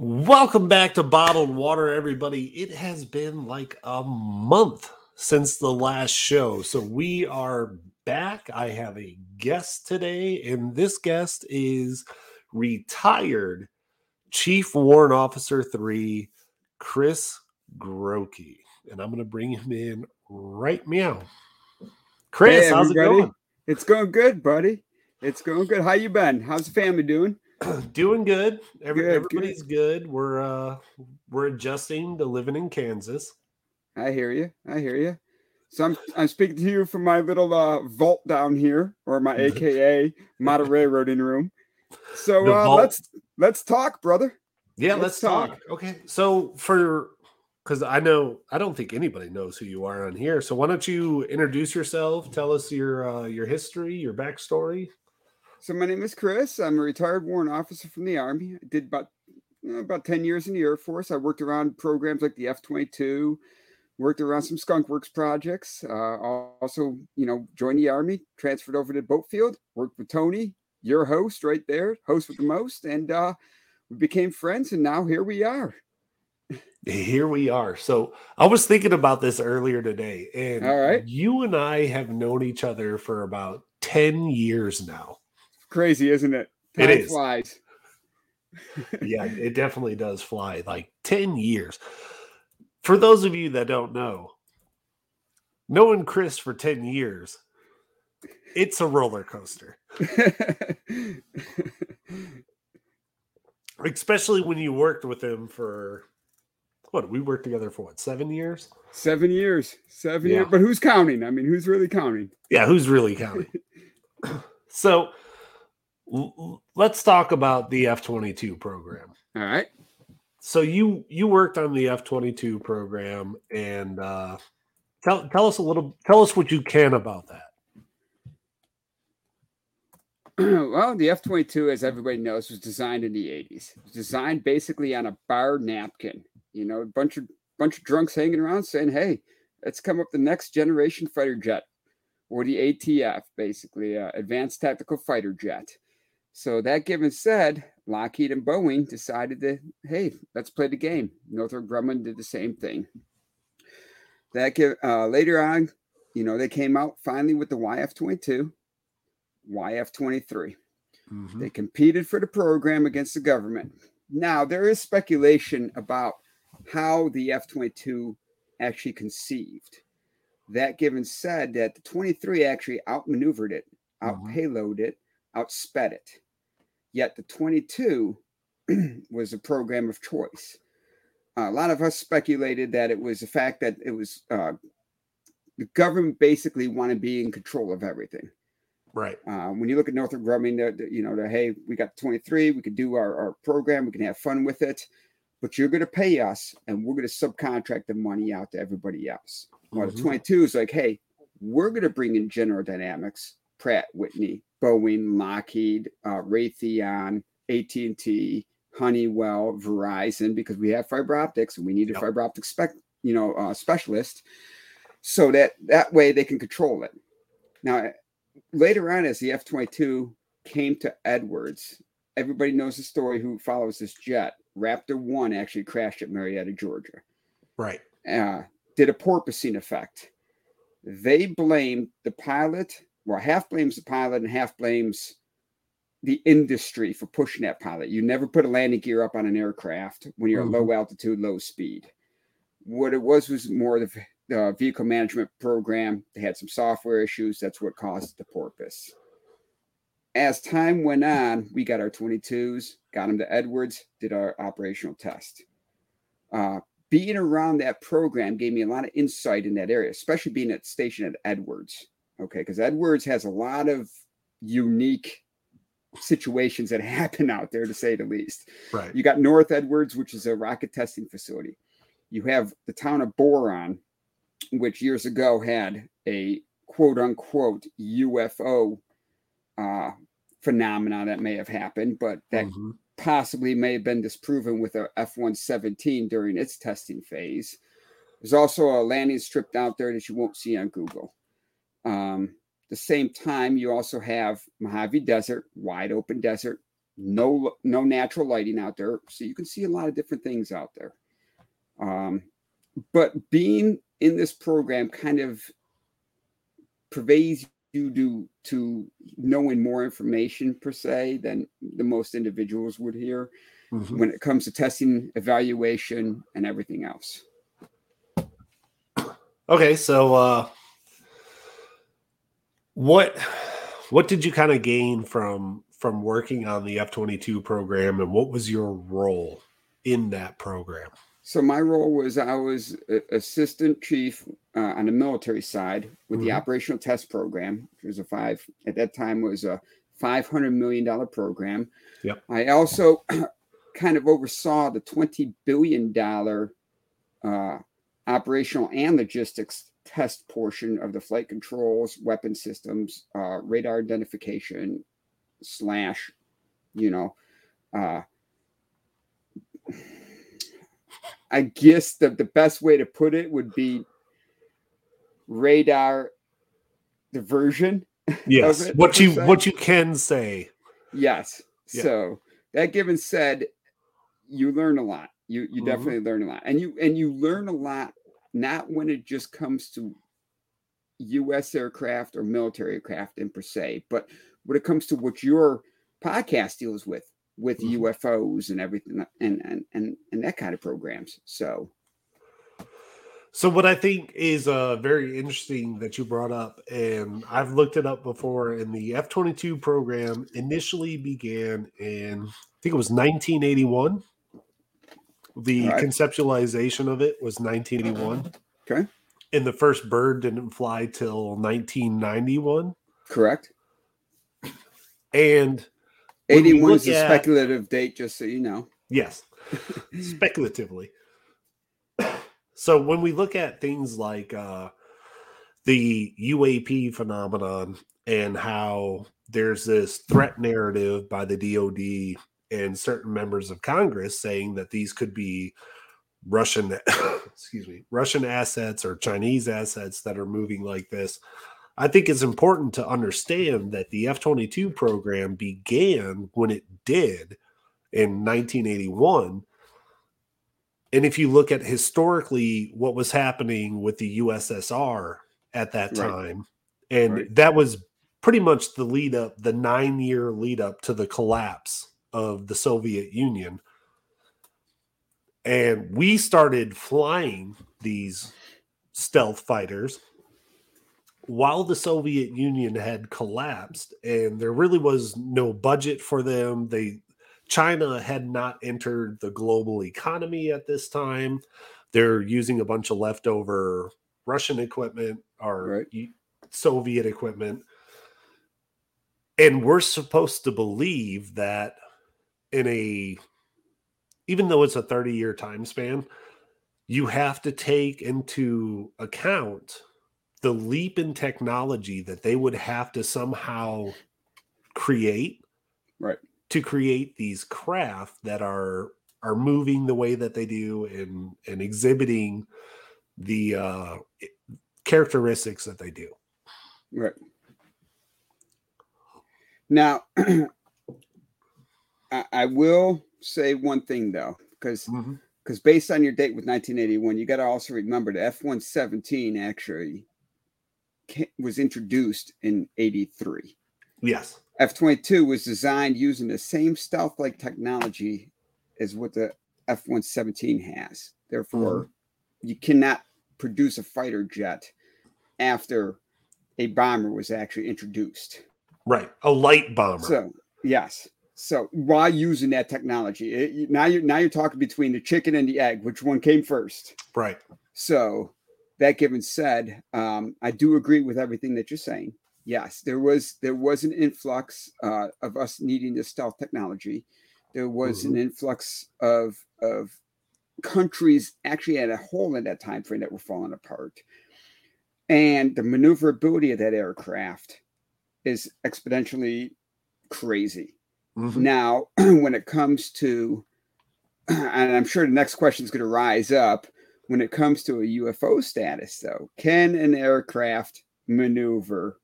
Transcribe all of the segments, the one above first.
Welcome back to Bottled Water, everybody. It has been like a month since the last show. So we are back. I have a guest today, and this guest is retired Chief Warrant Officer 3, Chris Grotke. And I'm going to bring him in right meow. Chris, Hey, how's it going? It's going good, buddy. It's going good. How you been? How's the family doing? Doing good. Every, Good, everybody's good. We're uh we're adjusting to living in Kansas. I hear you. I hear you. So I'm I'm speaking to you from my little uh, vault down here, or my AKA model railroading room. So uh, let's let's talk, brother. Yeah, Let's let's, talk. talk. Okay. So for because I know I don't think anybody knows who you are on here. So why don't you introduce yourself? Tell us your uh, your history, your backstory. So my name is Chris. I'm a retired warrant officer from the Army. I did about about 10 years in the Air Force. I worked around programs like the F-22, worked around some Skunk Works projects. Uh, also, you know, joined the Army, transferred over to Boatfield, worked with Tony, your host right there, host with the most, and uh, we became friends, and now here we are. Here we are. So I was thinking about this earlier today, and All right. you and I have known each other for about ten years now. Crazy, isn't it? It Time is. flies. yeah, it definitely does fly. Like 10 years. For those of you that don't know, knowing Chris for 10 years, it's a roller coaster. Especially when you worked with him for what we worked together for what seven years? Seven years, seven Yeah. years. But who's counting? I mean, who's really counting? Yeah, who's really counting? so let's talk about the F 22 program. All right. so you you worked on the F twenty two program, and uh, tell tell us a little. Tell us what you can about that. well, the F 22, as everybody knows, was designed in the 80s. It was designed basically on a bar napkin. You know, a bunch of bunch of drunks hanging around saying, hey, let's come up the next generation fighter jet or the ATF, basically, uh, Advanced Tactical Fighter Jet. So, that given said, Lockheed and Boeing decided to, hey, let's play the game. Northrop Grumman did the same thing. That give, uh, later on, you know, they came out finally with the YF 22. YF 23. Mm-hmm. They competed for the program against the government. Now, there is speculation about how the F 22 actually conceived. That given said that the 23 actually outmaneuvered it, out Mhm. payloaded it, outsped it. Yet the 22 was a program of choice. a lot of us speculated that it was the fact that it was uh, the government basically wanted to be in control of everything. Right. Uh, when you look at Northrop Grumman, they're- they're, you know, they're, hey, we got 23, we could do our, our program, we can have fun with it, but you're going to pay us and we're going to subcontract the money out to everybody else. Well, the Mhm. 22 is like, hey, we're going to bring in General Dynamics, Pratt Whitney, Boeing, Lockheed, uh, Raytheon, AT&T, Honeywell, Verizon, because we have fiber optics and we need a Yep. fiber optic spec, you know, uh, specialist, so that that way they can control it. Now, later on, as the F 22 came to Edwards, everybody knows the story who follows this jet. Raptor 1 actually crashed at Marietta, Georgia. Right. Uh, did a porpoising effect. They blamed the pilot, well, half blames the pilot and half blames the industry for pushing that pilot. You never put a landing gear up on an aircraft when you're Mhm. at low altitude, low speed. What it was was more the, the vehicle management program. They had some software issues. That's what caused the porpoise. As time went on, we got our 22s, got them to Edwards, did our operational test. Uh, being around that program gave me a lot of insight in that area, especially being at station at Edwards. Okay, because Edwards has a lot of unique situations that happen out there, to say the least. Right. You got North Edwards, which is a rocket testing facility. You have the town of Boron, which years ago had a quote unquote UFO uh, phenomena that may have happened, but that Mhm. possibly may have been disproven with a F 117 during its testing phase. There's also a landing strip out there that you won't see on Google. Um, the same time, you also have Mojave Desert, wide open desert, no no natural lighting out there, so you can see a lot of different things out there. Um, but being in this program kind of pervades you to to knowing more information per se than the most individuals would hear mm-hmm. when it comes to testing, evaluation, and everything else. Okay, so uh, what what did you kind of gain from from working on the F twenty two program, and what was your role in that program? So my role was I was assistant chief uh, on the military side with mm-hmm. the operational test program, which was a five at that time was a five hundred million dollar program. Yep. I also kind of oversaw the twenty billion dollar uh, operational and logistics test portion of the flight controls, weapon systems, uh, radar identification, slash, you know. Uh, I guess the, the best way to put it would be radar diversion. Yes. What you what you can say. Yes. Yeah. So that given said, you learn a lot. You you mm-hmm. definitely learn a lot. And you and you learn a lot not when it just comes to US aircraft or military aircraft in per se, but when it comes to what your podcast deals with with mm-hmm. UFOs and everything and, and and and that kind of programs. So so what I think is uh very interesting that you brought up, and I've looked it up before, and the F twenty two program initially began in I think it was nineteen eighty one. The right. conceptualization of it was nineteen eighty one. Okay. And the first bird didn't fly till nineteen ninety one. Correct. And 81 is a at, speculative date, just so you know. Yes, speculatively. so when we look at things like uh, the UAP phenomenon and how there's this threat narrative by the DoD and certain members of Congress saying that these could be Russian, excuse me, Russian assets or Chinese assets that are moving like this. I think it's important to understand that the F 22 program began when it did in 1981. And if you look at historically what was happening with the USSR at that time, right. and right. that was pretty much the lead up, the nine year lead up to the collapse of the Soviet Union. And we started flying these stealth fighters while the Soviet Union had collapsed and there really was no budget for them, they China had not entered the global economy at this time. They're using a bunch of leftover Russian equipment or right. Soviet equipment. And we're supposed to believe that in a even though it's a 30 year time span, you have to take into account the leap in technology that they would have to somehow create right. to create these craft that are are moving the way that they do and and exhibiting the uh characteristics that they do. Right. Now I, I, will say one thing though because because mm-hmm. based on your date with 1981 you got to also remember the f-117 actually was introduced in 83. Yes. F 22 was designed using the same stealth like technology as what the F 117 has. Therefore, mm-hmm. you cannot produce a fighter jet after a bomber was actually introduced. Right. A light bomber. So, yes. So, why using that technology, it, now you're now you're talking between the chicken and the egg, which one came first? Right. So, that given said, um, I do agree with everything that you're saying. Yes, there was there was an influx uh, of us needing this stealth technology. There was mm-hmm. an influx of of countries actually at a hole in that time frame that were falling apart, and the maneuverability of that aircraft is exponentially crazy. Mm-hmm. Now, when it comes to, and I'm sure the next question is going to rise up when it comes to a UFO status, though, can an aircraft maneuver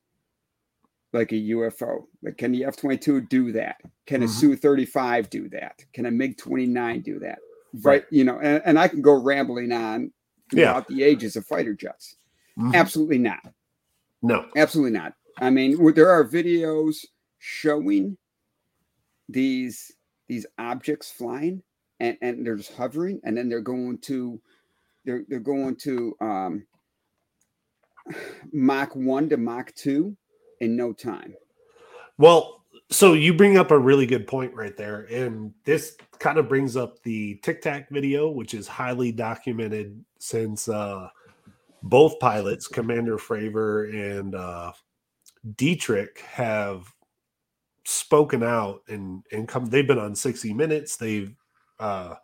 like a UFO. Like, can the F 22 do that? Can a Mhm. Su 35 do that? Can a MiG 29 do that? Right. You know, and, and I can go rambling on Yeah. throughout the ages of fighter jets. Mhm. Absolutely not. No. Absolutely not. I mean, there are videos showing these these objects flying and, and they're just hovering and then they're going to they're they're going to um Mach 1 to Mach 2 in no time. Well, so you bring up a really good point right there. And this kind of brings up the Tic Tac video, which is highly documented since uh, both pilots, Commander Fravor and uh, Dietrich, have spoken out and, and come. They've been on 60 Minutes. They've, uh,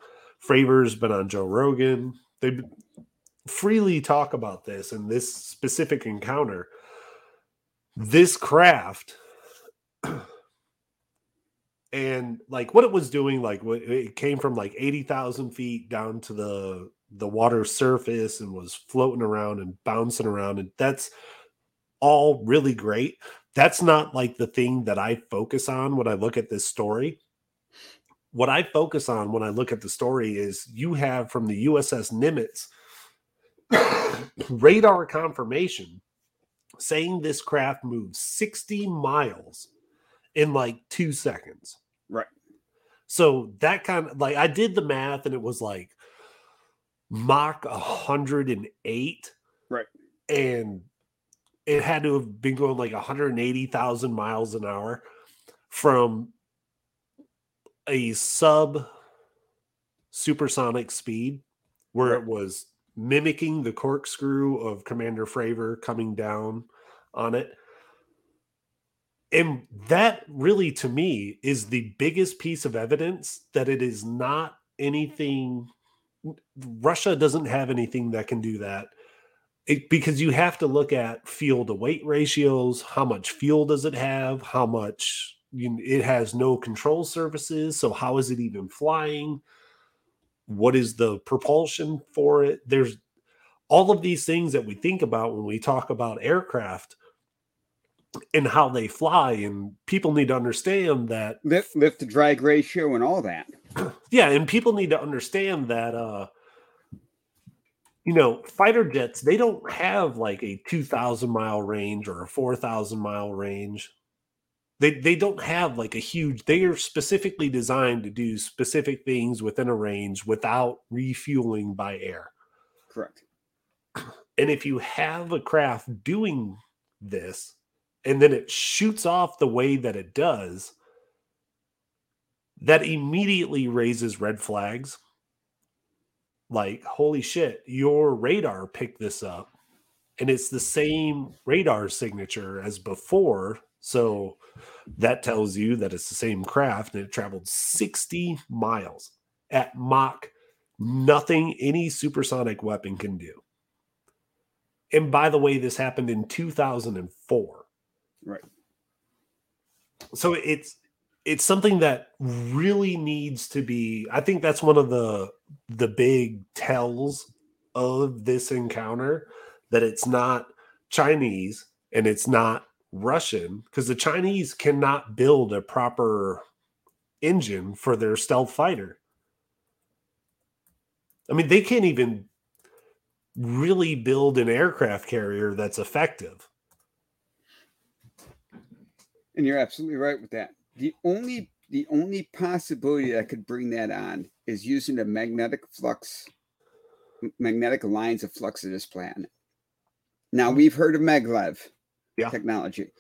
Fravor's been on Joe Rogan. They freely talk about this and this specific encounter. This craft and like what it was doing like it came from like 80,000 feet down to the the water surface and was floating around and bouncing around and that's all really great that's not like the thing that I focus on when I look at this story what I focus on when I look at the story is you have from the USS Nimitz radar confirmation saying this craft moves 60 miles in like two seconds. Right. So that kind of like I did the math and it was like Mach 108. Right. And it had to have been going like 180,000 miles an hour from a sub supersonic speed where it was mimicking the corkscrew of Commander Fravor coming down on it. And that really, to me, is the biggest piece of evidence that it is not anything. Russia doesn't have anything that can do that. It, because you have to look at fuel to weight ratios. How much fuel does it have? How much you, it has no control surfaces. So, how is it even flying? What is the propulsion for it? There's all of these things that we think about when we talk about aircraft and how they fly and people need to understand that Lift lift to drag ratio and all that. yeah and people need to understand that uh you know fighter jets they don't have like a 2000 mile range or a 4000 mile range they they don't have like a huge they are specifically designed to do specific things within a range without refueling by air Correct. And if you have a craft doing this and then it shoots off the way that it does, that immediately raises red flags. Like, holy shit, your radar picked this up. And it's the same radar signature as before. So that tells you that it's the same craft and it traveled 60 miles at Mach, nothing any supersonic weapon can do. And by the way, this happened in 2004. Right. So it's it's something that really needs to be I think that's one of the the big tells of this encounter that it's not Chinese and it's not Russian because the Chinese cannot build a proper engine for their stealth fighter. I mean, they can't even really build an aircraft carrier that's effective. And you're absolutely right with that. The only the only possibility that I could bring that on is using the magnetic flux, magnetic lines of flux of this planet. Now we've heard of maglev Yeah. technology.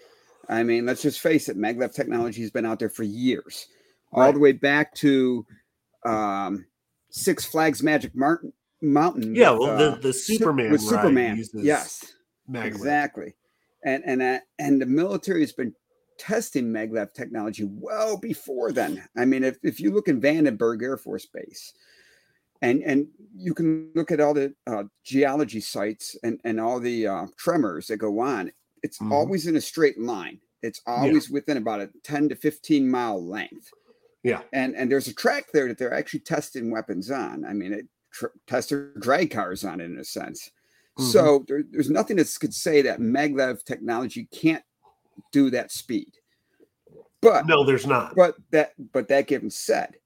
I mean, let's just face it, maglev technology has been out there for years, all Right. the way back to um, Six Flags Magic Martin, Mountain. Yeah, with, well, the- uh, the Su- Superman with Superman. Yes, maglev. Exactly. And and uh, and the military has been testing maglev technology well before then. I mean, if, if you look in Vandenberg Air Force Base, and and you can look at all the uh, geology sites and and all the uh, tremors that go on, it's Mhm. always in a straight line. It's always within about a 10 to 15 mile length. Yeah. And and there's a track there that they're actually testing weapons on. I mean, it tr- tested drag cars on it in a sense. Mhm. So there, there's nothing that could say that maglev technology can't do that speed. But no, there's not. But that but that given said,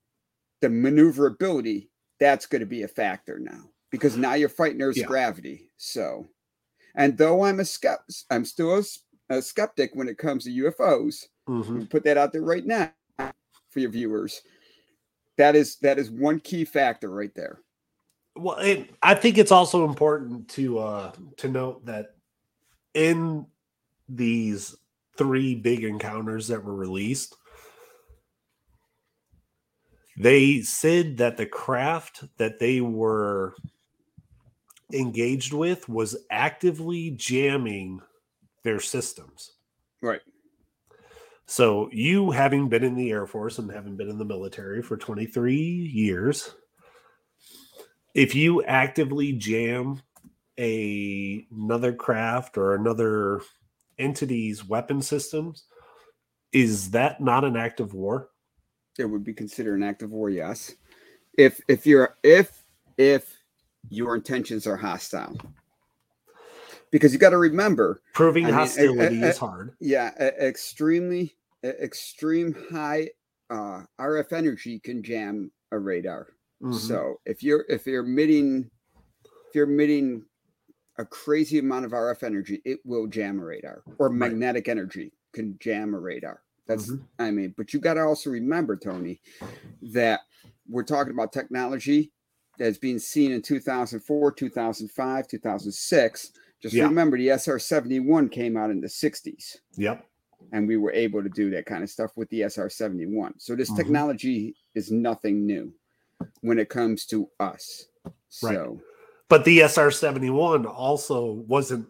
the maneuverability that's going to be a factor now because now you're fighting Earth's yeah. gravity. So, and though I'm a skept, I'm still a, a skeptic when it comes to UFOs. Mm-hmm. Put that out there right now for your viewers. That is that is one key factor right there. Well, it, I think it's also important to uh to note that in these three big encounters that were released, they said that the craft that they were engaged with was actively jamming their systems. Right. So, you having been in the Air Force and having been in the military for 23 years, if you actively jam a another craft or another entity's weapon systems, is that not an act of war? It would be considered an act of war, yes. If if you're if if your intentions are hostile. Because you got to remember proving I hostility mean, a, a, is hard. Eh, yeah, a, extremely eh, extreme high uh, RF energy can jam a radar. Mm-hmm. So if you're if you're emitting if you're emitting a crazy amount of RF energy, it will jam a radar, or magnetic energy can jam a radar. That's, mm-hmm. I mean, but you got to also remember, Tony, that we're talking about technology that's being seen in 2004, 2005, 2006. Just yeah. remember the SR 71 came out in the 60s. Yep. And we were able to do that kind of stuff with the SR 71. So this mm-hmm. technology is nothing new when it comes to us. Right. So but the SR71 also wasn't,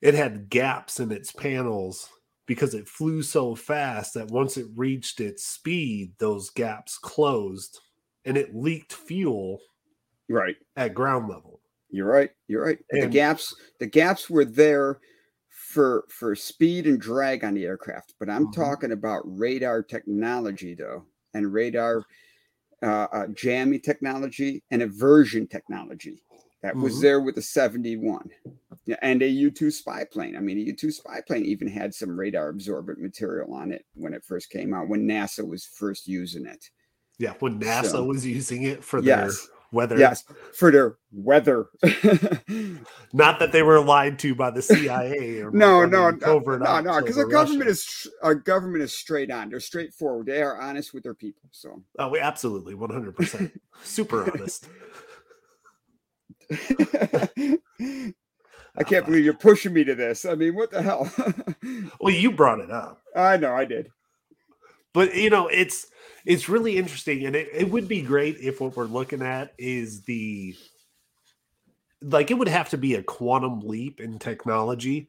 it had gaps in its panels because it flew so fast that once it reached its speed, those gaps closed and it leaked fuel right at ground level. You're right. You're right. And the gaps, the gaps were there for for speed and drag on the aircraft, but I'm mm-hmm. talking about radar technology though, and radar uh, uh, jamming technology and aversion technology that mm-hmm. was there with the 71 and a U2 spy plane. I mean, a U2 spy plane even had some radar absorbent material on it when it first came out, when NASA was first using it. Yeah, when NASA so, was using it for their yes, weather. Yes, for their weather. Not that they were lied to by the CIA or no, no, no, no, no, because our government is our government is straight on. They're straightforward. They are honest with their people. So, oh, we absolutely one hundred percent super honest. I can't believe you're pushing me to this. I mean, what the hell? well, you brought it up. I know I did. But you know, it's it's really interesting, and it, it would be great if what we're looking at is the like it would have to be a quantum leap in technology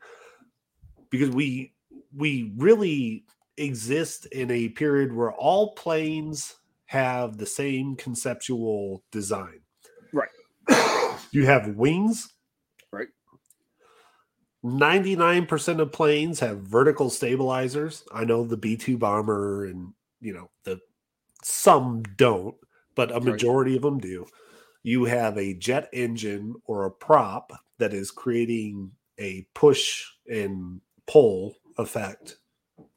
because we we really exist in a period where all planes have the same conceptual design. Right. You have wings. Right. 99% of planes have vertical stabilizers. I know the B 2 bomber and, you know, the some don't, but a majority right. of them do. You have a jet engine or a prop that is creating a push and pull effect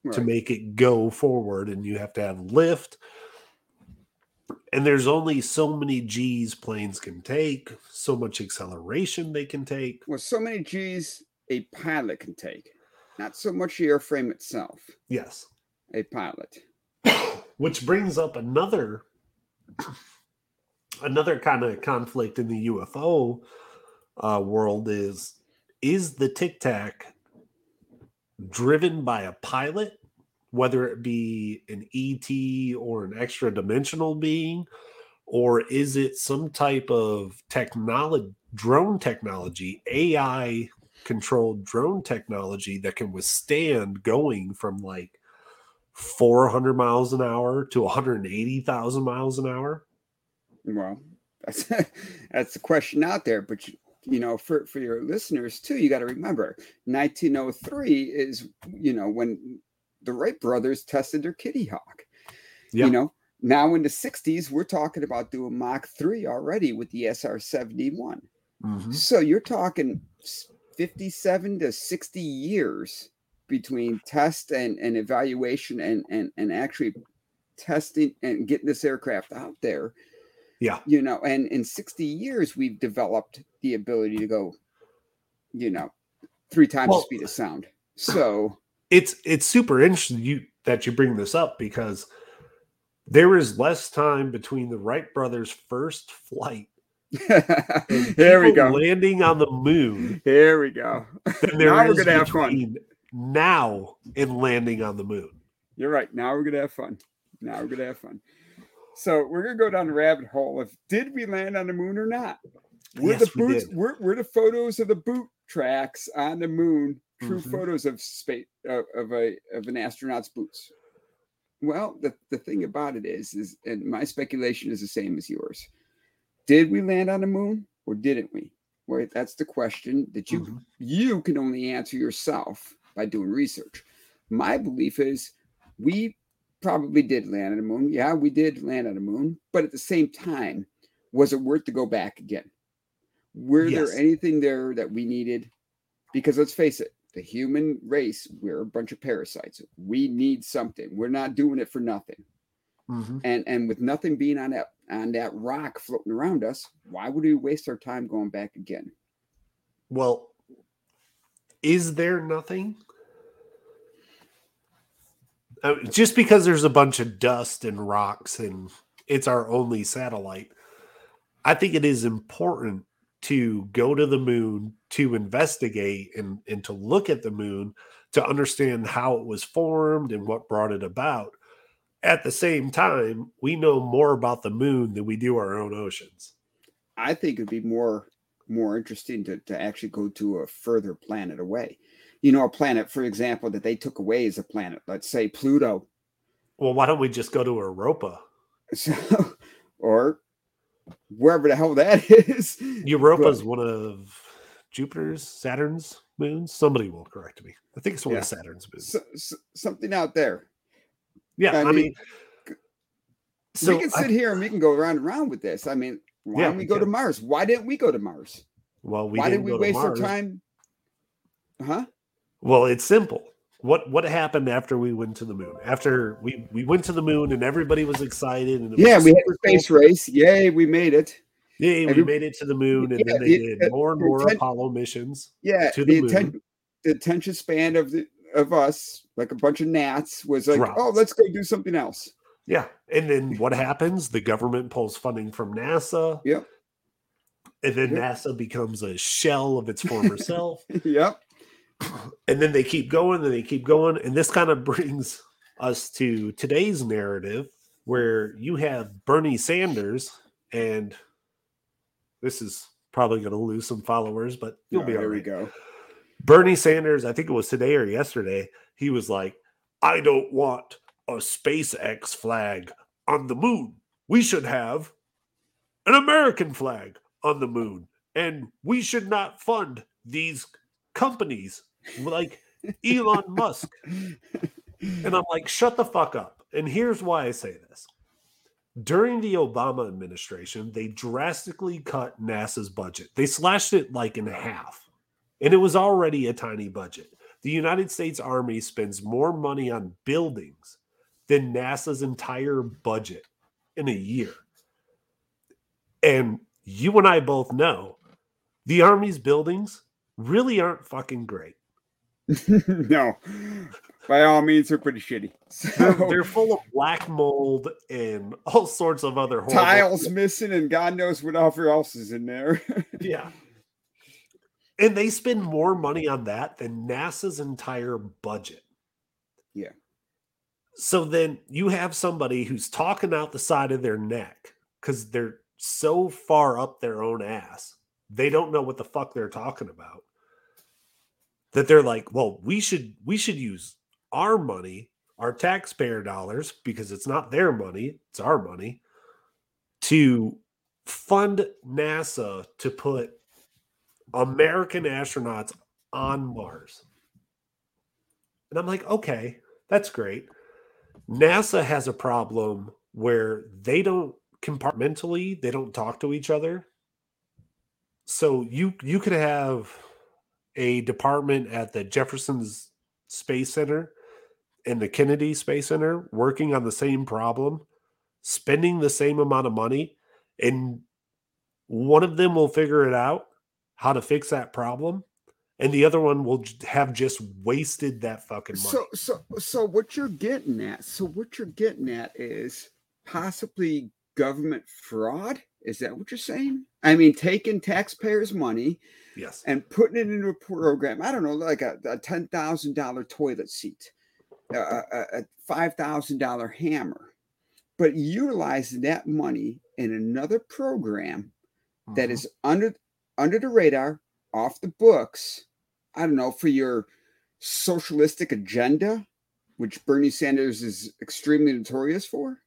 right. to make it go forward, and you have to have lift and there's only so many G's planes can take, so much acceleration they can take. Well, so many G's a pilot can take, not so much the airframe itself. Yes, a pilot. Which brings up another another kind of conflict in the UFO uh, world is is the tic tac driven by a pilot whether it be an ET or an extra dimensional being, or is it some type of technology, drone technology, AI controlled drone technology that can withstand going from like 400 miles an hour to 180,000 miles an hour? Well, that's that's the question out there, but you, you know, for for your listeners too, you got to remember 1903 is you know when the Wright brothers tested their Kitty Hawk. Yeah. You know, now in the 60s, we're talking about doing Mach 3 already with the SR 71. Mm-hmm. So you're talking 57 to 60 years between test and, and evaluation and, and and actually testing and getting this aircraft out there. Yeah. You know, and in 60 years we've developed the ability to go, you know, three times well, the speed of sound. So it's it's super interesting you that you bring this up because there is less time between the Wright brothers' first flight. Here we go. Landing on the moon. Here we go. now we're gonna have fun. Now and landing on the moon. You're right. Now we're gonna have fun. Now we're gonna have fun. So we're gonna go down the rabbit hole of did we land on the moon or not? Were yes, the boots were, were the photos of the boot tracks on the moon true mm-hmm. photos of space uh, of a of an astronaut's boots? Well, the, the thing about it is, is and my speculation is the same as yours. Did we land on the moon or didn't we? Right, that's the question that you mm-hmm. you can only answer yourself by doing research. My belief is we probably did land on the moon. Yeah, we did land on the moon, but at the same time, was it worth to go back again? Were yes. there anything there that we needed? Because let's face it, the human race, we're a bunch of parasites. We need something. We're not doing it for nothing. Mm-hmm. And and with nothing being on that on that rock floating around us, why would we waste our time going back again? Well, is there nothing? Uh, just because there's a bunch of dust and rocks and it's our only satellite, I think it is important to go to the moon to investigate and, and to look at the moon to understand how it was formed and what brought it about. At the same time, we know more about the moon than we do our own oceans. I think it'd be more more interesting to, to actually go to a further planet away. You know, a planet, for example, that they took away as a planet, let's say Pluto. Well, why don't we just go to Europa? So, or wherever the hell that is. Europa is one of Jupiter's, Saturn's moons. Somebody will correct me. I think it's one yeah. of Saturn's moons. So, so, something out there. Yeah, I, mean, mean, so we can sit I, here and we can go around and around with this. I mean, why yeah, don't we go to Mars? Why didn't we go to Mars? Well, we why did we waste our time? Huh? Well, it's simple what what happened after we went to the moon? After we we went to the moon and everybody was excited and yeah, we had a space cool. race. Yay, we made it. Yeah, we made it to the moon, and yeah, then they did more and more atten- Apollo missions. Yeah, to the, the, atten- the, attention span of the of us, like a bunch of gnats, was like, Dropped. oh, let's go do something else. Yeah, and then what happens? The government pulls funding from NASA. Yep. And then yep. NASA becomes a shell of its former self. Yep and then they keep going and they keep going and this kind of brings us to today's narrative where you have Bernie Sanders and this is probably going to lose some followers but you'll be all right. we go. Bernie Sanders, I think it was today or yesterday, he was like, "I don't want a SpaceX flag on the moon. We should have an American flag on the moon and we should not fund these companies like Elon Musk. And I'm like, shut the fuck up. And here's why I say this. During the Obama administration, they drastically cut NASA's budget. They slashed it like in half. And it was already a tiny budget. The United States Army spends more money on buildings than NASA's entire budget in a year. And you and I both know the Army's buildings really aren't fucking great. no, by all means, they're pretty shitty. So, they're, they're, full of black mold and all sorts of other tiles missing, and God knows what else is in there. yeah, and they spend more money on that than NASA's entire budget. Yeah. So then you have somebody who's talking out the side of their neck because they're so far up their own ass, they don't know what the fuck they're talking about that they're like, well, we should we should use our money, our taxpayer dollars, because it's not their money, it's our money, to fund NASA to put American astronauts on Mars. And I'm like, okay, that's great. NASA has a problem where they don't compartmentally, they don't talk to each other. So you you could have a department at the Jefferson's Space Center and the Kennedy Space Center working on the same problem, spending the same amount of money, and one of them will figure it out how to fix that problem and the other one will have just wasted that fucking money. So so so what you're getting at, so what you're getting at is possibly government fraud? Is that what you're saying? I mean, taking taxpayers' money yes and putting it into a program, I don't know, like a, a ten thousand dollar toilet seat, a, a, a five thousand dollar hammer, but utilizing that money in another program mm-hmm. that is under under the radar, off the books, I don't know, for your socialistic agenda, which Bernie Sanders is extremely notorious for?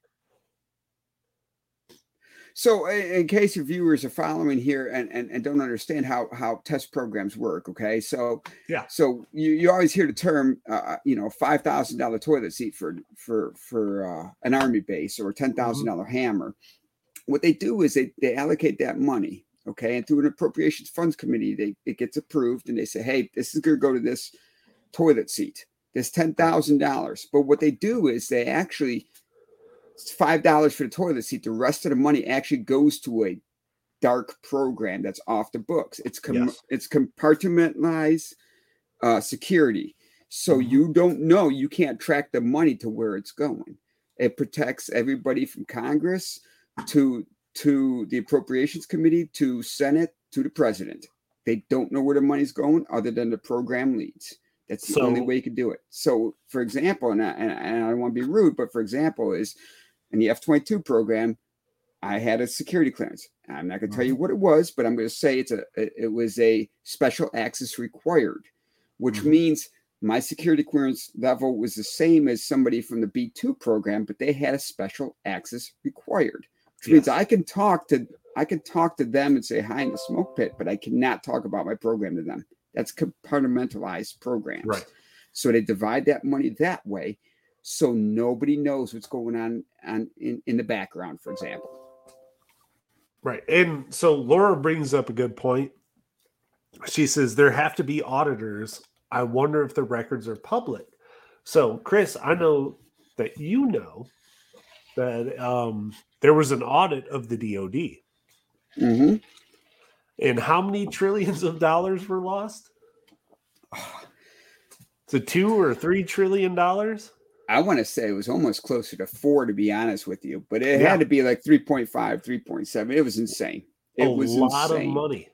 So, in case your viewers are following here and, and, and don't understand how, how test programs work, okay? So, yeah. So you, you always hear the term, uh, uh you know, five thousand dollar toilet seat for for for uh, an army base or ten thousand mm-hmm. hammer. What they do is they they allocate that money Okay. And through an appropriations funds committee, they it gets approved and they say, hey, this is going to go to this toilet seat. This ten thousand dollars. But what they do is they actually five dollars for the toilet seat. The rest of the money actually goes to a dark program that's off the books. It's com- yes. it's compartmentalized uh, security. So mm-hmm. you don't know, you can't track the money to where it's going. It protects everybody from Congress to to the appropriations committee to Senate to the president. They don't know where the money's going other than the program leads. That's the so, only way you can do it. So, for example, and I, and I don't want to be rude, but for example, is in the F 22 program, I had a security clearance. I'm not going to tell you mm-hmm. what it was, but I'm going to say it's a it was a special access required, which mm-hmm. means my security clearance level was the same as somebody from the B2 program, but they had a special access required which yes. means I can talk to I can talk to them and say hi in the smoke pit, but I cannot talk about my program to them. That's compartmentalized programs. Right. So they divide that money that way, so nobody knows what's going on on in, in the background, for example. Right. And so Laura brings up a good point. She says there have to be auditors. I wonder if the records are public. So, Chris, I know that you know that um, there was an audit of the DoD. Mm-hmm. And how many trillions of dollars were lost? To two or three trillion dollars? I want to say it was almost closer to four, to be honest with you, but it yeah. had to be like 3.5, 3.7. It was insane. It a was a lot insane. of money.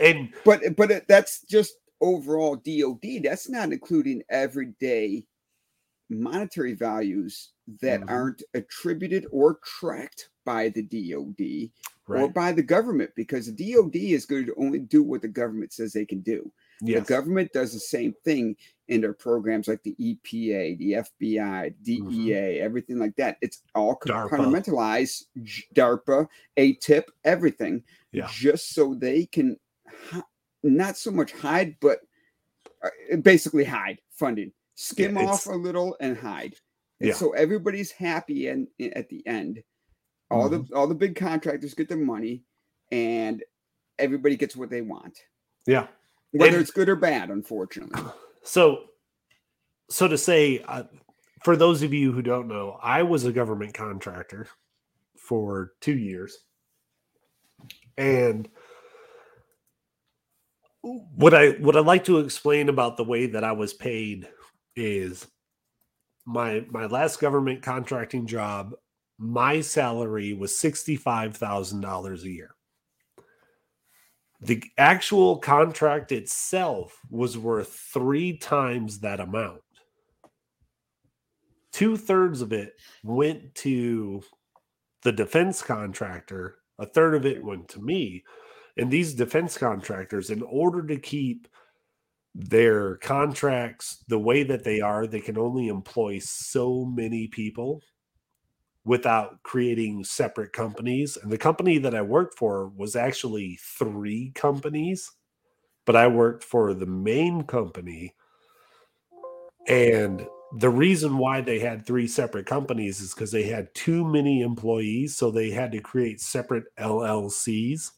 And but but it, that's just overall DOD. That's not including everyday monetary values that mm-hmm. aren't attributed or tracked by the DOD right. or by the government because the DOD is going to only do what the government says they can do. Yes. The government does the same thing in their programs like the EPA, the FBI, DEA, mm-hmm. everything like that. It's all compartmentalized, DARPA, ATIP, everything, yeah. just so they can not so much hide, but uh, basically hide funding, skim yeah, off a little and hide. And yeah. so everybody's happy and at the end. All mm-hmm. the all the big contractors get their money and everybody gets what they want. Yeah. Whether and, it's good or bad, unfortunately. So so to say uh, for those of you who don't know, I was a government contractor for 2 years. And what I what I like to explain about the way that I was paid is my my last government contracting job, my salary was $65,000 a year. The actual contract itself was worth three times that amount. Two thirds of it went to the defense contractor, a third of it went to me. And these defense contractors, in order to keep their contracts the way that they are they can only employ so many people without creating separate companies and the company that i worked for was actually three companies but i worked for the main company. And the reason why they had three separate companies is because they had too many employees so they had to create separate llcs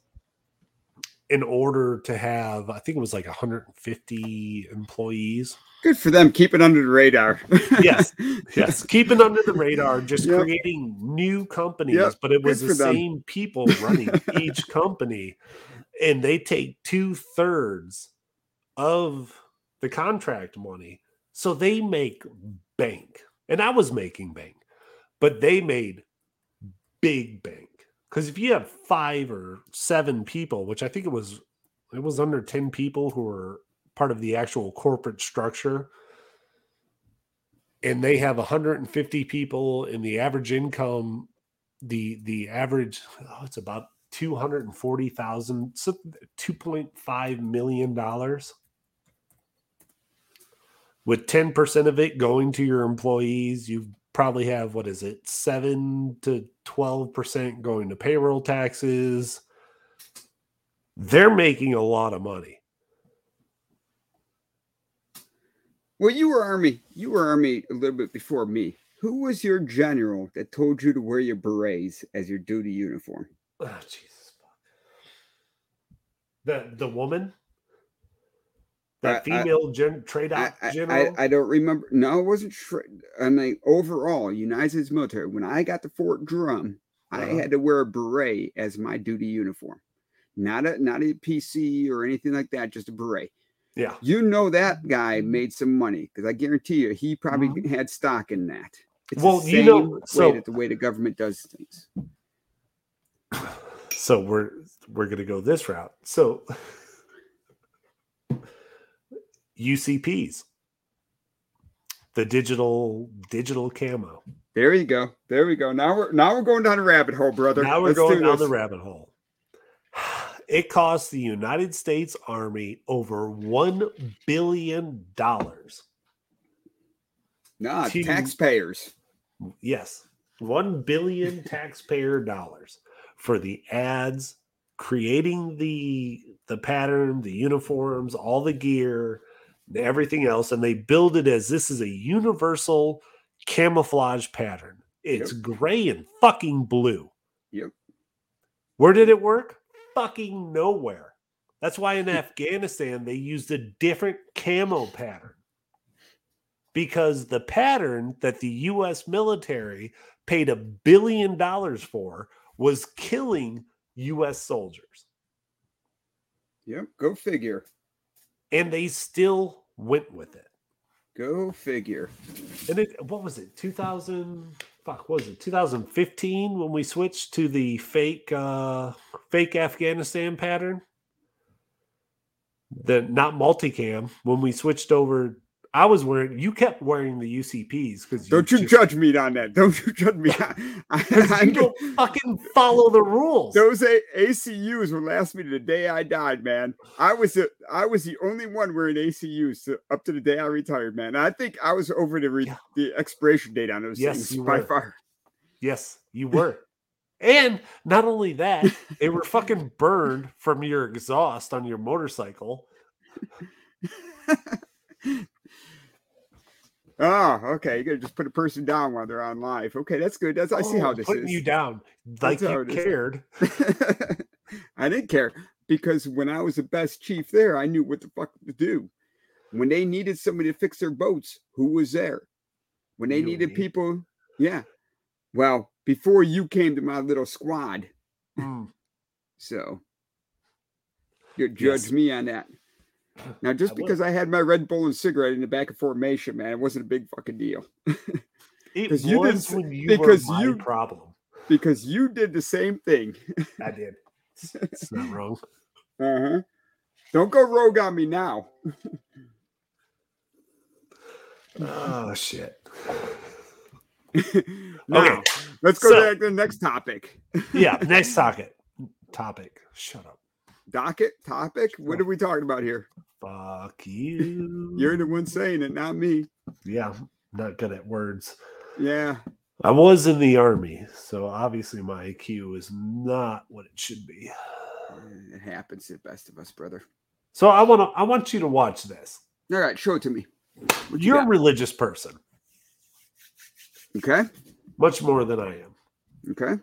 in order to have, I think it was like 150 employees Good for them. Keep it under the radar. yes, yes. Keep it under the radar, just Yep. creating new companies, Yep, but it was good the them. same people running each company, and they take two thirds of the contract money, so they make bank. And I was making bank, but they made big bank because if you have five or seven people, which I think it was, it was under ten people who were part of the actual corporate structure. And they have 150 people and the average income the the average oh, it's about 240,000 so 2.5 million dollars. With 10% of it going to your employees you probably have what is it 7 to 12% going to payroll taxes. They're making a lot of money Well, you were Army. You were Army a little bit before me. Who was your general that told you to wear your berets as your duty uniform? Oh, Jesus. fuck. The the woman, that I- I- female gen, trade I, out I, general. I, I don't remember. No, it wasn't. Tra- I mean, overall, United States military. When I got to Fort Drum, I Uh-huh. had to wear a beret as my duty uniform. Not a not a PC or anything like that. Just a beret. Yeah, You know that guy made some money because I guarantee you he probably had stock in that. It's Mm-hmm. Well, the you know, same way so- that the way the government does things. so we're we're gonna go this route. So UCPs, the digital digital camo. There you go. There we go. Now we're now we're going down a rabbit hole, brother. Now we're Let's going do down the rabbit hole. It costs the United States Army over one billion dollars Nah, to- taxpayers. Yes, 1 billion taxpayer dollars for the ads, creating the the pattern, the uniforms, all the gear, everything else and they build it as this is a universal camouflage pattern. It's gray and fucking blue. Yep. Where did it work? Fucking nowhere. That's why in hmm. Afghanistan they used a different camo pattern because the pattern that the US military paid a billion dollars for was killing US soldiers. Yep. Go figure. And they still went with it. Go figure. And it what was it? 2000 fuck was it? 2015 when we switched to the fake uh fake Afghanistan pattern? The not multicam when we switched over I was wearing you kept wearing the UCPs because Don't you judge me on that. Don't you judge me. I, I, you don't fucking follow the rules. those A- ACUs will last me to the day I died, man. I was the I was the only one wearing ACUs to, up to the day I retired, man. I think I was over the re, Yeah. the expiration date on those Yes, things by were. far. Yes, you were. and not only that, they were fucking burned from your exhaust on your motorcycle. Oh, okay. You gotta just put a person down while they're on live. Okay, that's good. That's I see how Oh, this putting is. you down like how you cared. I didn't care because when I was the best chief there, I knew what the fuck to do. When they needed somebody to fix their boats, who was there? When they You needed people, yeah. Well, before you came to my little squad, Mm, so you judge Yes. me on that. Now, just I because I had my Red Bull and cigarette in the back of formation, man, it wasn't a big fucking deal. It you didn't was s- when you because were my you- problem. because you did the same thing. I did. It's, it's not wrong. Uh-huh. Don't go rogue on me now. Oh shit. now, Okay, let's go so- back to the next topic. Yeah. Next topic. Topic. Shut up. Docket topic. What are we talking about here? Fuck you. You're the one saying it, not me. yeah. Not good at words. Yeah. I was in the army, so obviously my IQ is not what it should be. It happens to the best of us, brother. So I want to I want you to watch this. All right, show it to me. What you You're a religious person, Okay. much more than I am. Okay.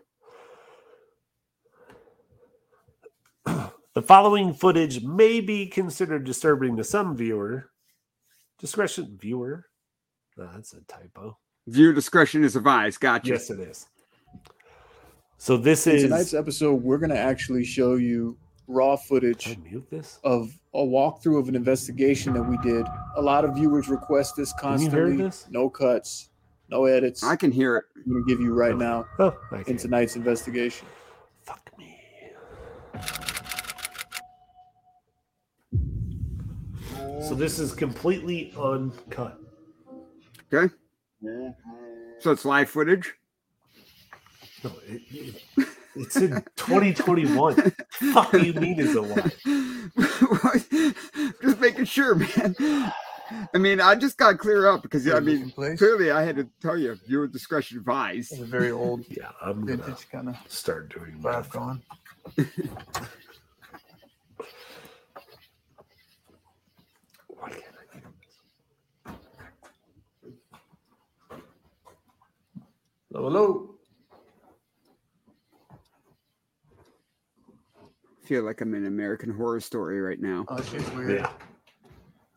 The following footage may be considered disturbing to some viewer discretion viewer. No, that's a typo. Viewer discretion is advised. Gotcha. Yes, it is. So this In is. tonight's episode, we're going to actually show you raw footage mute this? of a walkthrough of an investigation that we did. A lot of viewers request this Can you hear constantly. this? No cuts, no edits. I can hear it. I'm going to give you right oh. now Oh, in tonight's investigation. Fuck me. So this is completely uncut. Okay. So it's live footage. No, it, it- it's in 2021. Fuck do you mean is a what? just making sure, man. I mean, I just got to clear up because I mean, clearly I had to tell you viewer discretion advised. It's a very old Yeah, I'm gonna vintage kind of start doing vibe that. going. Why can't I do this? Hello, hello. feel like I'm in an American Horror Story right now. Oh, she's weird. Yeah.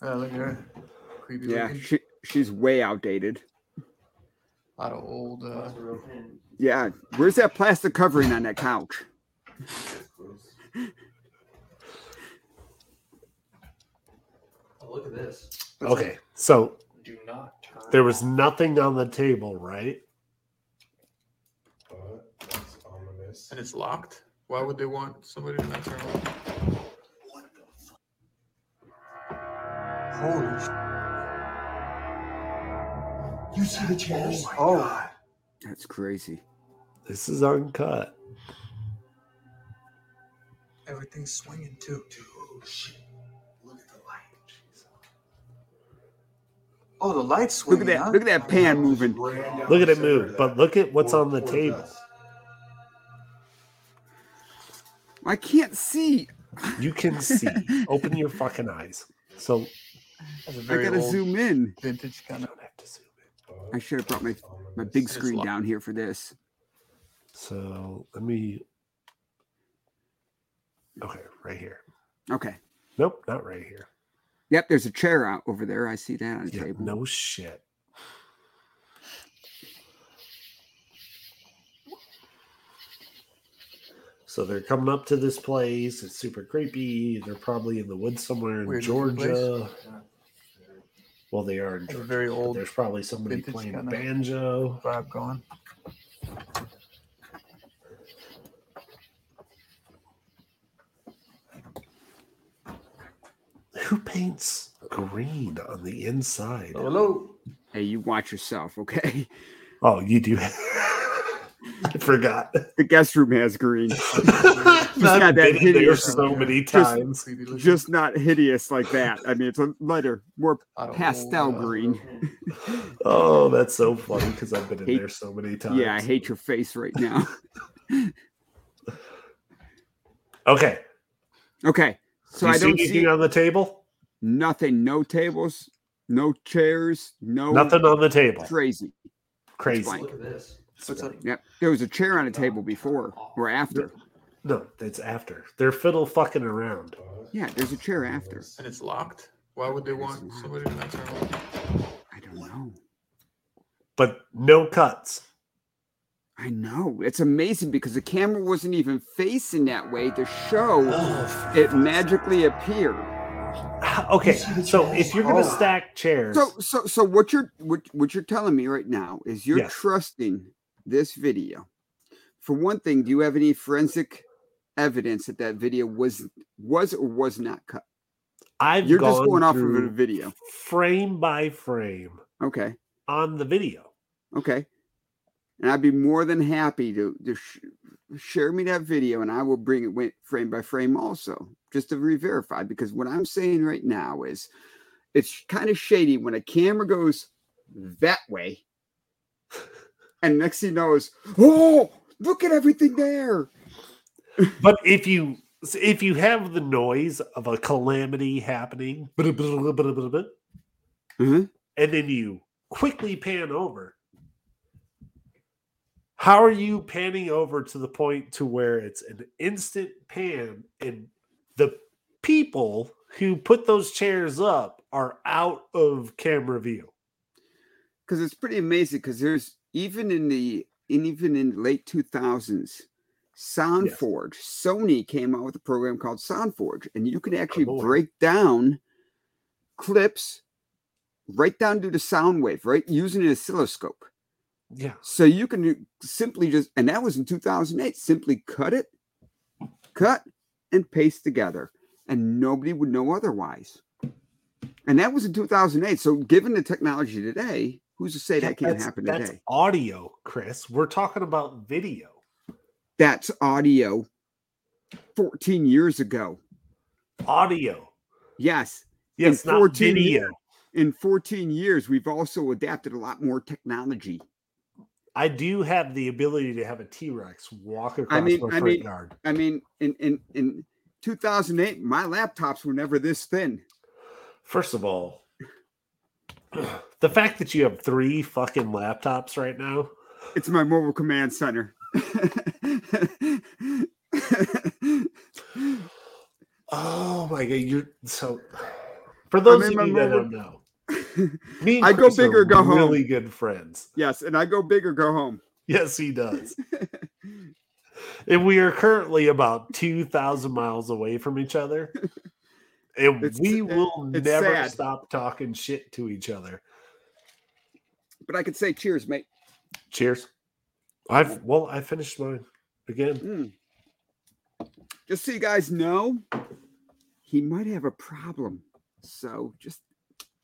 Oh, look at her. Creepy Yeah, looking. she, she's way outdated. A lot of old. Uh, Yeah, where's that plastic covering on that couch? Oh, look at this. Okay, so Do not turn. there was nothing on the table, right? But that's ominous. and it's locked. Why would they want somebody to not turn it off? Holy sh- You see the chairs? Oh, oh. That's crazy. This is uncut. Everything's swinging too. Dude, shit. Look at the light. Oh, the light's Look swinging. at that! huh? Look at that pan moving. Look at it move, but look at what's on the table. I can't see. You can see. Open your fucking eyes. So That's a I very gotta zoom in. vintage kind I of. don't have to zoom in. I should have brought my my big screen down here for this. So let me. Okay, right here. Okay. Nope, not right here. Yep, there's a chair out over there. I see that on the Yeah, table. no shit. So they're coming up to this place. It's super creepy. They're probably in the woods somewhere in Weird. Georgia. Well, they are in Georgia. very old There's probably somebody playing a banjo. vibe going. Who paints green on the inside? Hello. Hey, you watch yourself, okay? Oh, you do. I forgot. The guest room has green. I've not that been there hideous. so many Just- times. Creepy looking. Just not hideous like that. I mean, it's a lighter, more pastel old, uh, green. Oh, that's so funny because I've been in Hate- there so many times. Yeah, I hate your face right now. Okay. Okay, so So you I see don't see anything see on the table? nothing. No tables, no chairs, no Nothing on the table. crazy. Crazy. Fine. Look at this. What's up? Yep, there was a chair on a table before or after. No, it's after. They're fiddle fucking around. Yeah, there's a chair after. And it's locked. Why would they want locked. somebody to not turn it? I don't know. But no cuts. I know. It's amazing because the camera wasn't even facing that way to show oh, it magically appeared. Okay, so if you're gonna Oh. stack chairs, So so so what you're what, what you're telling me right now is you're Yes. trusting this video. For one thing, do you have any forensic evidence that that video was was or was not cut? I've You're just going off of a video. frame by frame Okay. on the video. Okay. And I'd be more than happy to, to sh- share me that video and I will bring it frame by frame also, just to re verify. Because what I'm saying right now is it's kind of shady when a camera goes that way. And next he knows, oh, look at everything there. But if you if you have the noise of a calamity happening, Mhm. and then you quickly pan over, how are you panning over to the point to where it's an instant pan and the people who put those chairs up are out of camera view. because it's pretty amazing because there's even in the in even in late 2000s Sound Forge sony came out with a program called Sound Forge and you can oh, actually boy. break down clips right down to the sound wave right using an oscilloscope Yeah. so you can simply just and that was in 2008 simply cut it cut and paste together and nobody would know otherwise and that was in 2008 so given the technology today who's to say that can't that's, happen that's audio, Chris. We're talking about video. that's audio 14 years ago Audio. yes Yes, not 14 video. in 14 years we've also adapted a lot more technology I do have the ability to have a T Rex walk across mean- my I front mean- yard. i mean in in in 2008 my laptops were never this thin First of all, the fact that you have three fucking laptops right now. It's my mobile command center. Oh my god, you're so. For those of you that don't know, me and I go Chris big are or go home. really good friends. yes, and I go big or go home. Yes, he does. and we are currently about two thousand miles away from each other, and It's- we it- will it's never sad. stop talking shit to each other. But I could say cheers, mate. Cheers. I've well, I finished mine again. Mm. Just so you guys know, he might have a problem. So just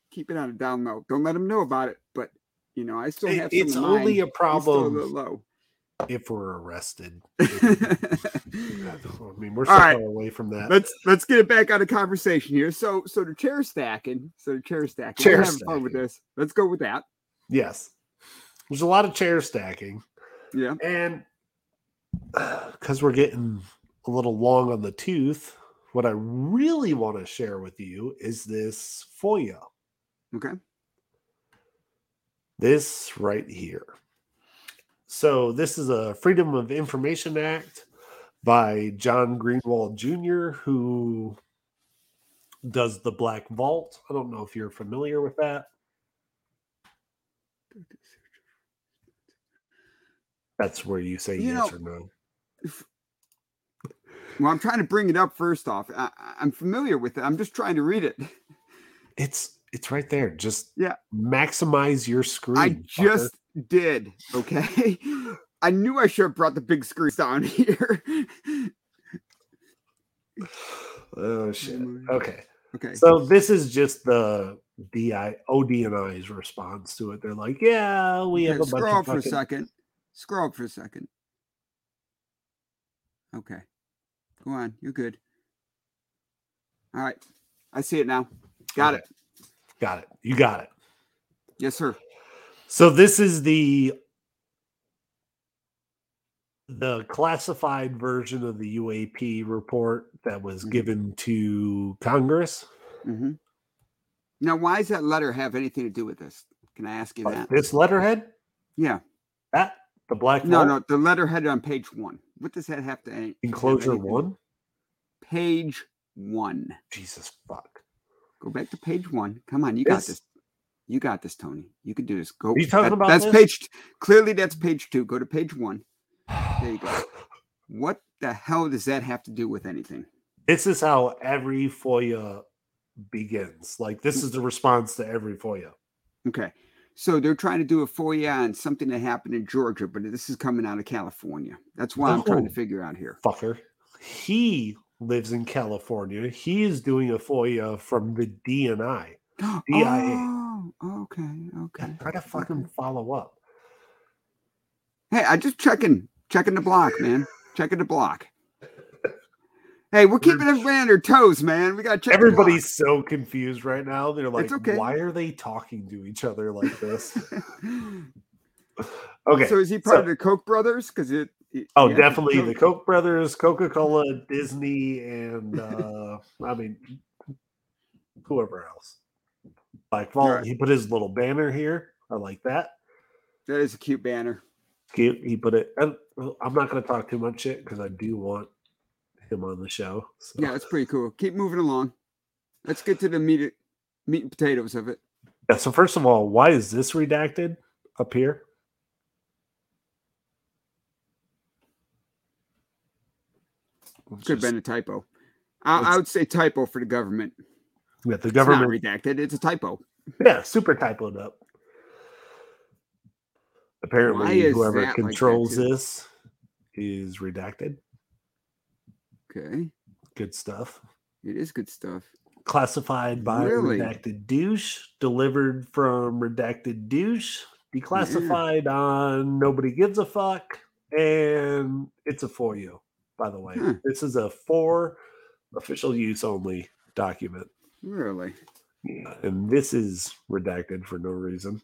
keep it on a down low. Don't let him know about it. But you know, I still It- have some it's only a He's still a problem low. If we're arrested. I mean, we're so right. far away from that. let's let's get it back on a conversation here. So so the chair stacking. So the chair stacking. Chair We're having fun with this. Let's go with that. Yes. There's a lot of chair stacking. Yeah. And because we're getting a little long on the tooth, what I really want to share with you is this FOIA. Okay. This right here. So, this is a Freedom of Information Act by John Greenwald Jr., who does the Black Vault. I don't know if you're familiar with that. That's where you say You yes know- or no. Well, I'm trying to bring it up first off. I, I- I'm familiar with it. I'm just trying to read it. It's it's right there. Just Yeah. maximize your screen. I fucker. just did. Okay. I knew I should have brought the big screens down here. oh shit. Okay. okay. So this is just the DI ODNI's response to it. They're like, yeah, we have a bunch scroll up for a second. Scroll up for a second. Okay. Go on. You're good. All right. I see it now. Got Okay. it. Got it. You got it. Yes, sir. So this is the the classified version of the UAP report that was Mhm. given to Congress. hmm Now, why does that letter have anything to do with this? Can I ask you Like that? this letterhead, Yeah. that the black No, no. The letterhead on page one. What does that have to have enclosure anything- one. Page one. Jesus fuck. Go back to page one. Come on, you got This- this. You got this, Tony. You can do this. Go. Are you talking about That's this? page. Clearly, that's page two. Go to page one. There you go. What the hell does that have to do with anything? This is how every FOIA begins. Like this is the response to every FOIA. Okay. So they're trying to do a FOIA on something that happened in Georgia, but this is coming out of California. That's why I'm trying to figure out here. Fucker. He lives in California. He is doing a FOIA from the DNI. DIA. Oh, okay, okay. Try to fucking follow up. Hey, I just checking, checking the block, man. Checking the block. Hey, we're keeping everybody on their toes, man. We got to. Everybody's so confused right now. They're like, okay. why are they talking to each other like this? Okay. So is he part so- of the Koch brothers? Because it, it- Oh, yeah, definitely Koch- the Koch brothers, Coca Cola, Disney, and uh, I mean, whoever else. Like, Vault, Right. he put his little banner here. I like that. That is a cute banner. Cute. He put it. And I'm not going to talk too much shit because I do want him on the show. So. Yeah, it's pretty cool. Keep moving along. Let's get to the meat. meat and potatoes of it. Yeah. So first of all, why is this redacted up here? Could have been a typo. I, I would say typo for the government. Yeah, the It's government. redacted. It's a typo. Yeah, super typoed up. Apparently, whoever that like controls this is redacted. Okay, Good stuff. it is good stuff. Classified by Really? redacted douche, delivered from redacted douche, declassified on nobody gives a fuck, and it's a for you. By the way, Huh. this is a for official use only document. Really? And this is redacted for no reason.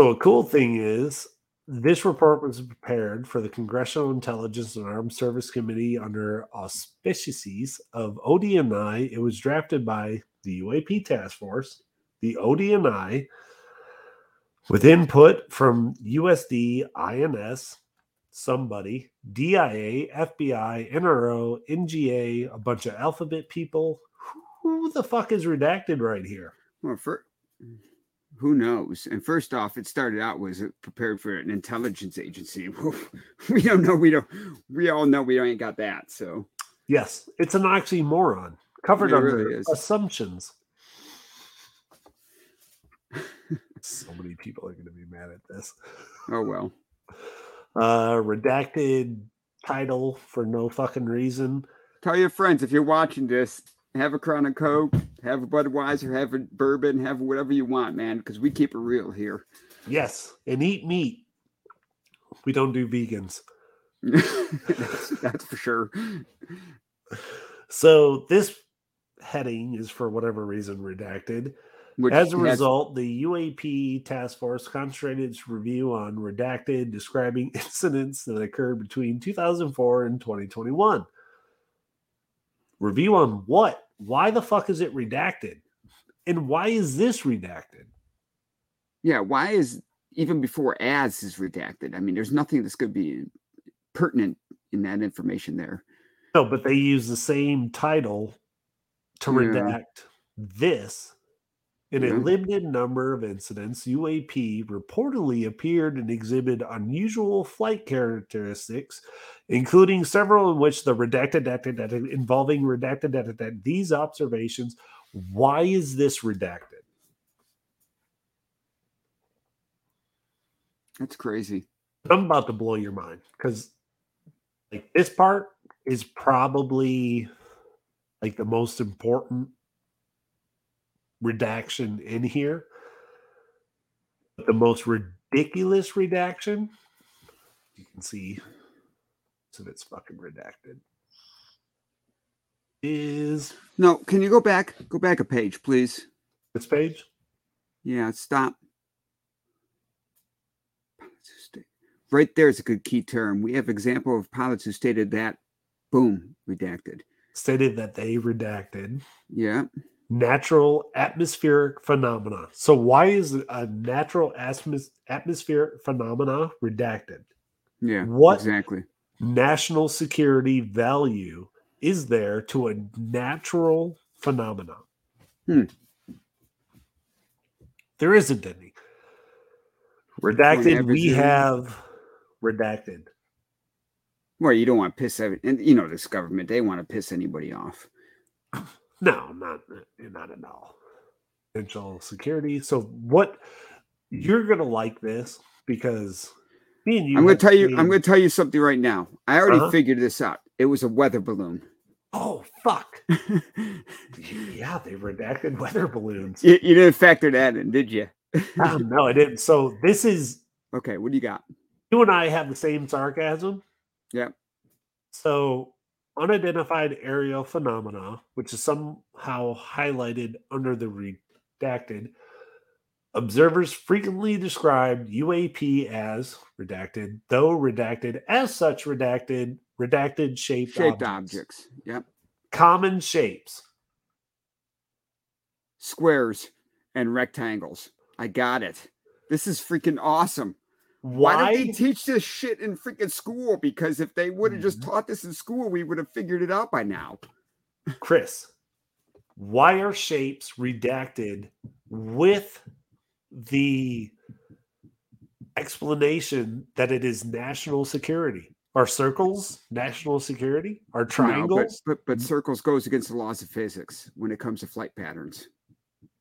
So a cool thing is this report was prepared for the Congressional Intelligence and Armed Service Committee under auspices of ODNI. It was drafted by the UAP Task Force, the ODNI, with input from USD, INS, somebody, DIA, FBI, NRO, NGA, a bunch of alphabet people. Who the fuck is redacted right here? Well, for who knows? And first off, it started out was it prepared for an intelligence agency. we don't know. We don't. We all know we ain't got that. So Yes, it's an oxymoron covered It under really assumptions. so many people are going to be mad at this. oh well. Uh, redacted title for no fucking reason. Tell your friends if you're watching this. Have a Crown and Coke, have a Budweiser, have a bourbon, have whatever you want, man, because we keep it real here. Yes, and eat meat. We don't do vegans. that's, that's for sure. So this heading is for whatever reason redacted. Which As a has- result, the UAP task force concentrated its review on redacted, describing incidents that occurred between 2004 and 2021. Review on what? Why the fuck is it redacted? And why is this redacted? yeah, why is even before as is redacted? I mean, there's nothing that's going to be pertinent in that information there. No, but they use the same title to Yeah. redact this. In a mm-hmm. limited number of incidents, UAP reportedly appeared and exhibited unusual flight characteristics, including several in which the redacted data, data involving redacted data, data. These observations. Why is this redacted? That's crazy. I'm about to blow your mind because, like, this part is probably like the most important redaction in here. But the most ridiculous redaction, you can see, so it's fucking redacted, is No, can you go back? Go back a page, please. this page. Yeah, stop. Pilots who sta- Right there is a good key term. We have example of pilots who stated that. Boom, redacted. Stated that they redacted Yeah. Natural atmospheric phenomena. So why is a natural atmos- atmospheric phenomena redacted? Yeah. What? Exactly. National security value is there to a natural phenomena? Hmm. There isn't any. Redacted, we have redacted. Well, you don't want to piss every, and you know this government. They want to piss anybody off. No, not not at all. National security. So what you're gonna like this because me and you I'm gonna tell you. I'm going to tell you something right now. I already Uh-huh. figured this out. It was a weather balloon. Oh fuck. Yeah, they redacted weather balloons. you, you didn't factor that in, did you? Ah, no, I didn't. So this is okay. What do you got? you and I have the same sarcasm. Yeah. So unidentified aerial phenomena, which is somehow highlighted under the redacted, observers frequently described UAP as redacted, though redacted as such redacted, redacted shaped, Shaped objects. objects. Yep. Common shapes. Squares and rectangles. I got it. This is freaking awesome. Why, Why? don't they teach this shit in freaking school? Because if they would have just Mhm. taught this in school, we would have figured it out by now. Chris, why are shapes redacted with the explanation that it is national security? Are circles national security? Are No, but, triangles? but but circles goes against the laws of physics when it comes to flight patterns.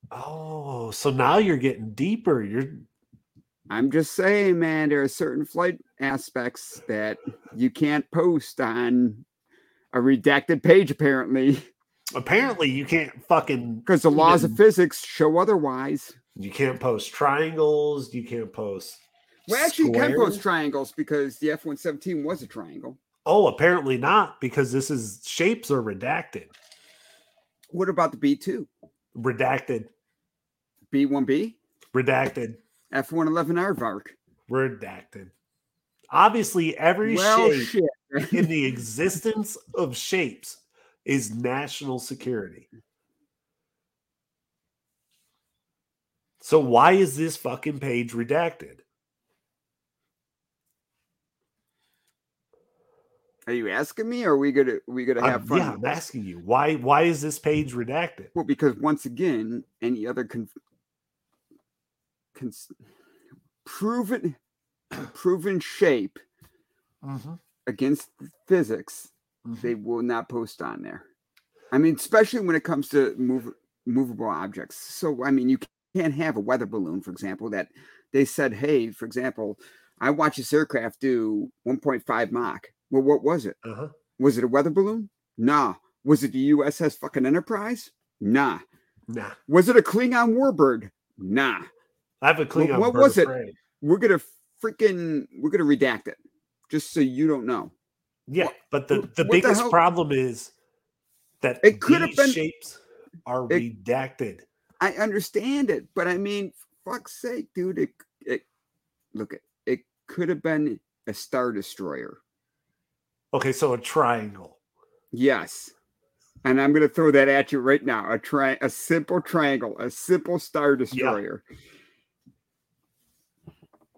Oh, so now you're getting deeper. You're I'm just saying, man, there are certain flight aspects that you can't post on a redacted page, apparently, apparently you can't fucking because the laws of physics show otherwise. you can't post triangles. You can't post. Well, actually, you can post triangles because the F 117 was a triangle. Oh, apparently not because this is shapes are redacted. What about the B2? Redacted. B1B? Redacted. F 111 Aardvark? Redacted. Obviously, every Well, shape shit. in the existence of shapes is national security. So why is this fucking page redacted? Are you asking me or are we gonna we gonna have I'm, fun? yeah, I'm asking you why. Why is this page redacted? Well, because once again, any other con- cons- proven proven shape against physics, they will not post on there. I mean, especially when it comes to move movable objects. So, I mean, you can't have a weather balloon, for example, that they said, hey, for example, I watched this aircraft do 1.5 Mach. Well, what was it? Uh-huh. Was it a weather balloon? Nah. Was it the USS fucking Enterprise? Nah. Nah, Was it a Klingon warbird? Nah. I have a Klingon. what bird was it? prey. We're gonna freaking we're gonna redact it just so you don't know. Yeah, What- but the, the the biggest hell- problem is that It could have these been- shapes are it- redacted. I understand it, but I mean, fuck's sake, dude, it, it look it it could have been a star destroyer. Okay, so a triangle. Yes. And I'm gonna throw that at you right now. A tri a simple triangle, a simple star destroyer.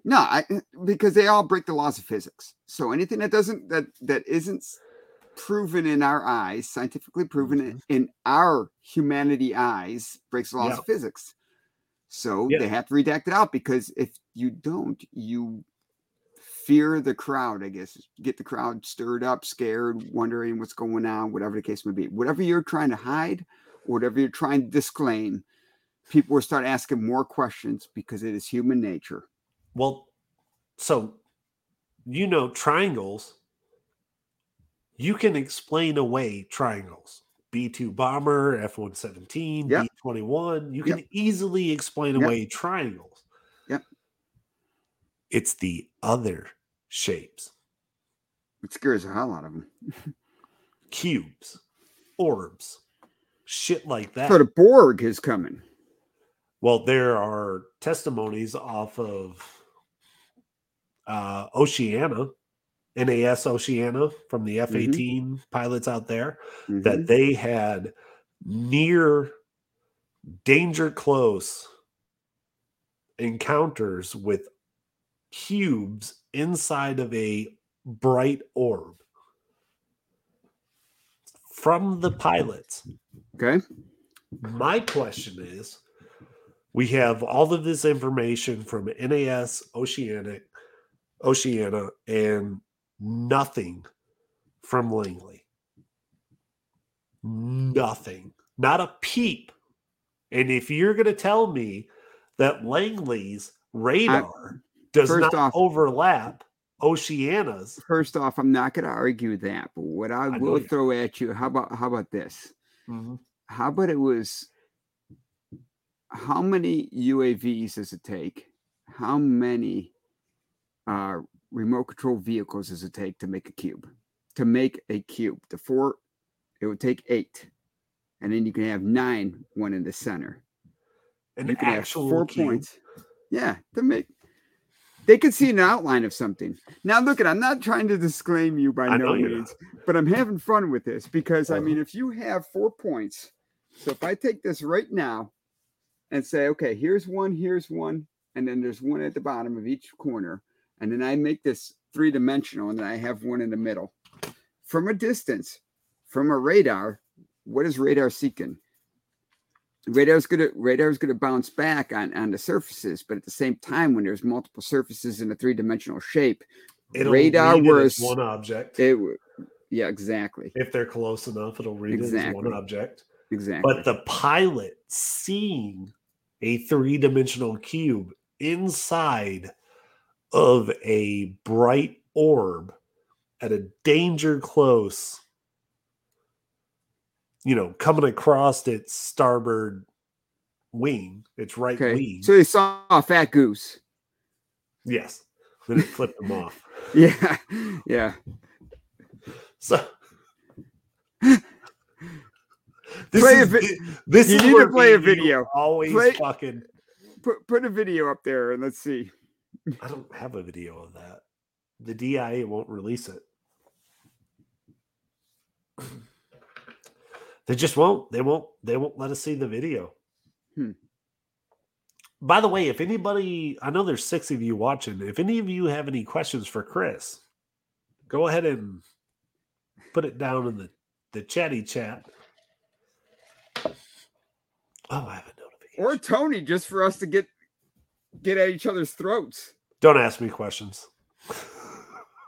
No, I eh, because they all break the laws of physics. So anything that doesn't that that isn't proven in our eyes, scientifically proven mm-hmm. in- in our humanity eyes, breaks the laws Yeah. of physics. So Yeah. they have to redact it out because if you don't, you fear the crowd, I guess. Get the crowd stirred up, scared, wondering what's going on, whatever the case may be. Whatever you're trying to hide, whatever you're trying to disclaim, people will start asking more questions because it is human nature. Well, so you know triangles. You can explain away triangles. B2 bomber, F117, Yep. B21. You Yep. can easily explain Yep. away triangles. Yep. It's the other shapes. It scares the hell out of them. cubes, orbs, shit like that. So the Borg is coming. well, there are testimonies off of uh, Oceana, NAS Oceana from the F 18 pilots out there Mhm. that they had near danger close encounters with cubes inside of a bright orb from the pilots. Okay. My question is we have all of this information from NAS Oceanic Oceana and nothing from Langley. Nothing. Not a peep. And if you're going to tell me that Langley's radar does not off- overlap Oceana's, First off, I'm not going to argue that, but what I, I will you- throw at you, how about how about this? Mm-hmm. How about it was how many UAVs does it take? How many uh, remote control vehicles does it take to make a cube? To make a cube, the four, it would take eight, and then you can have nine, one in the center. an you can have actual four cube. points. Yeah, to make they can see an outline of something. Now, look at I'm not trying to disclaim you by I no know you're not. means, but I'm having fun with this because I Uh-huh. mean, if you have four points, so if I take this right now and say, okay, here's one, here's one, and then there's one at the bottom of each corner, and then I make this three dimensional, and then I have one in the middle. From a distance, from a radar, what is radar seeking? radar's gonna radar's gonna bounce back on on the surfaces, but at the same time, when there's multiple surfaces in a three dimensional shape, It'll radar read it as was- one object. it yeah, exactly, if they're close enough, it'll read it as one object. exactly. But the pilot seeing a three dimensional cube inside of a bright orb at a danger close, you know, coming across its starboard wing, its right okay, wing. so they saw a fat goose. yes. Then it flipped them off. Yeah, yeah. So this Play a is, vi- this you is need to play a me and you video. Always Play- fucking. Put put a video up there and let's see. I don't have a video of that. The DIA won't release it. They just won't. They won't. They won't let us see the video. Hmm. By the way, if anybody, I know there's six of you watching. If any of you have any questions for Chris, go ahead and put it down in the the chatty chat. Oh, I have a notification. Or Tony, just for us to get get at each other's throats. Don't ask me questions.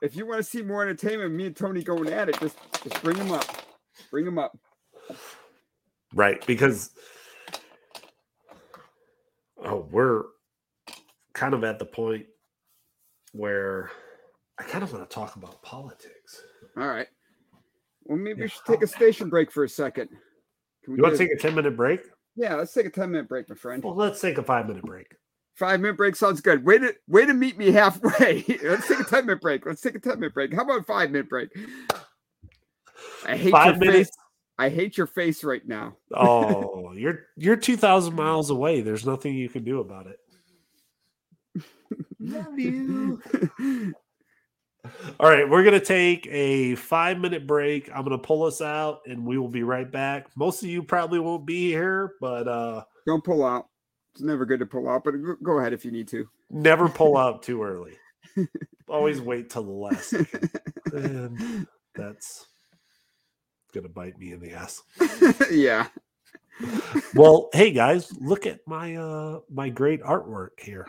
If you want to see more entertainment, me and Tony going at it, just just bring them up. Bring them up. Right, because oh, we're kind of at the point where I kind of want to talk about politics. All right. Well, maybe we should take a station break for a second. Can we You want to take a 10 minute break? Yeah, let's take a 10 minute break, my friend. Well, let's take a five minute break. Five minute break sounds good. Way to way to meet me halfway. let's take a 10 minute break. Let's take a 10 minute break. How about five minute break? I hate Five your minutes. face. I hate your face right now. Oh, you're you're 2,000 miles away. There's nothing you can do about it. Love you. All right, we're going to take a five minute break. I'm going to pull us out and we will be right back. Most of you probably won't be here, but uh, Don't pull out. It's never good to pull out, but go- ahead if you need to. never pull out too early. Always wait till the last second. And that's to bite me in the ass. yeah. Well, hey guys, look at my uh my great artwork here.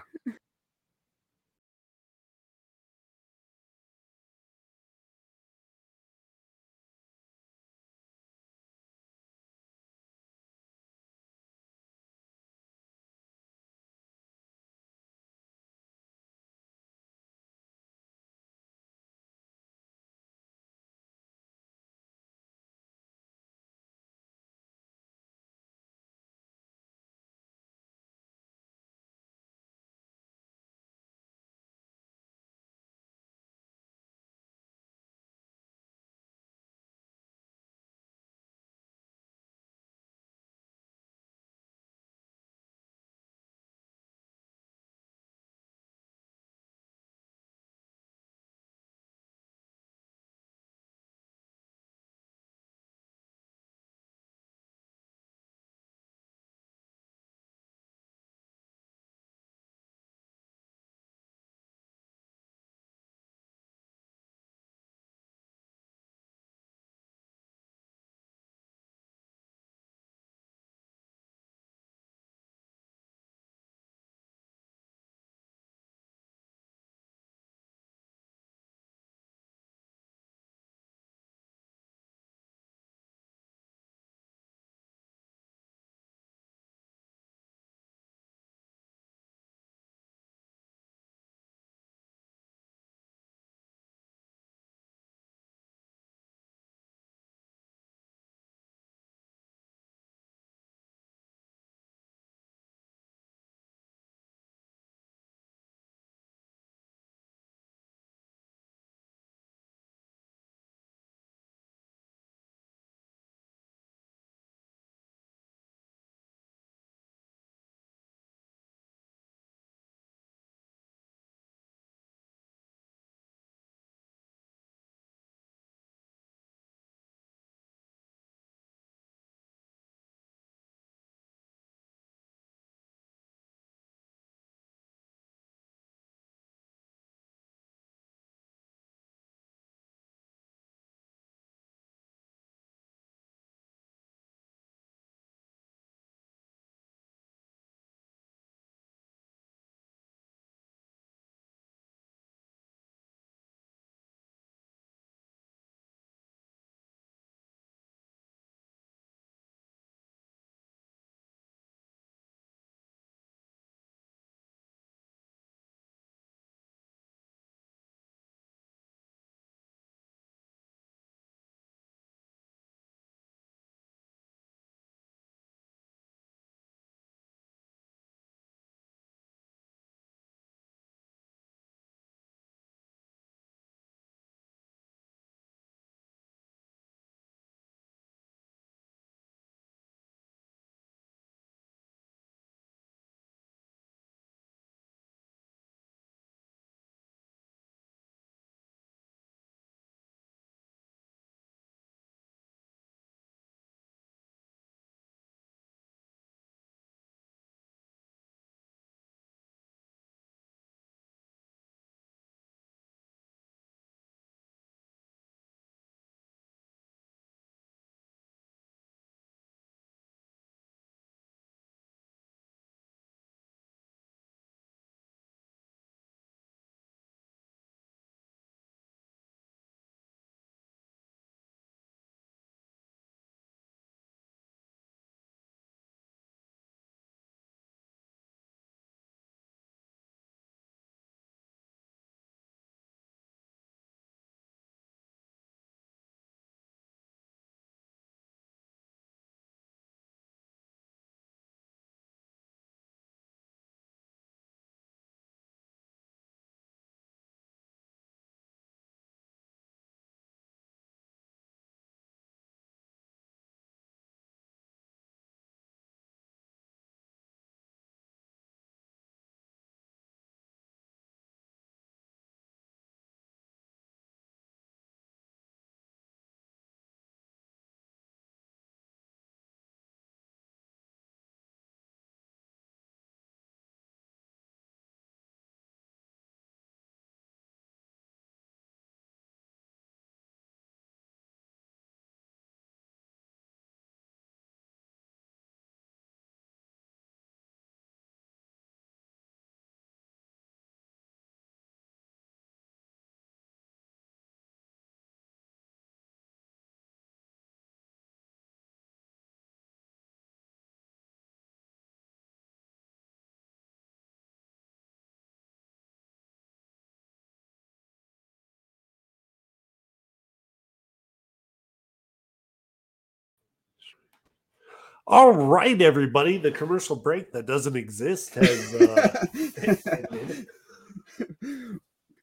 All right, everybody. The commercial break that doesn't exist has. Uh,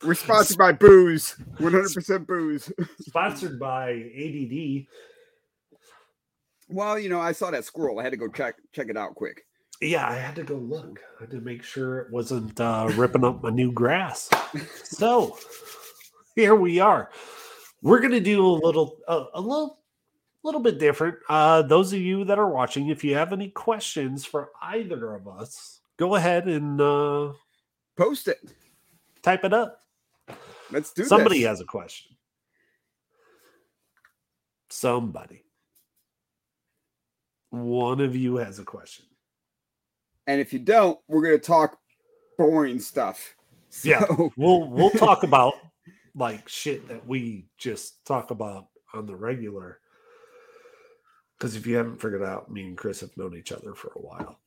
We're sponsored by booze. 100% booze. sponsored by ADD. Well, you know, I saw that squirrel. I had to go check check it out quick. Yeah, I had to go look. I had to make sure it wasn't uh, ripping up my new grass. So here we are. We're gonna do a little, uh, a little, little bit different. Uh, those of you that are watching, if you have any questions for either of us, go ahead and uh, Post it. type it up. Let's do it. Somebody this. has a question. Somebody. One of you has a question. And if you don't, we're going to talk boring stuff. Yeah. We'll we'll talk about like shit that we just talk about on the regular. Because if you haven't figured out, me and Chris have known each other for a while.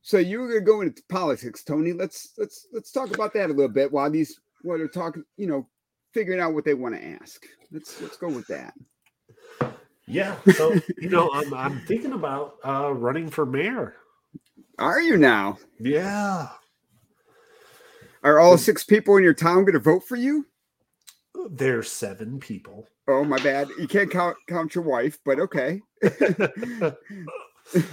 so you were going to go into politics, Tony. Let's let's let's talk about that a little bit while these while they're talking, you know, figuring out what they want to ask. Let's let's go with that. Yeah. So you know, I'm I'm thinking about uh running for mayor. Are you now? Yeah. Are all six people in your town going to vote for you? There's seven people. Oh, my bad. You can't count count your wife, but okay.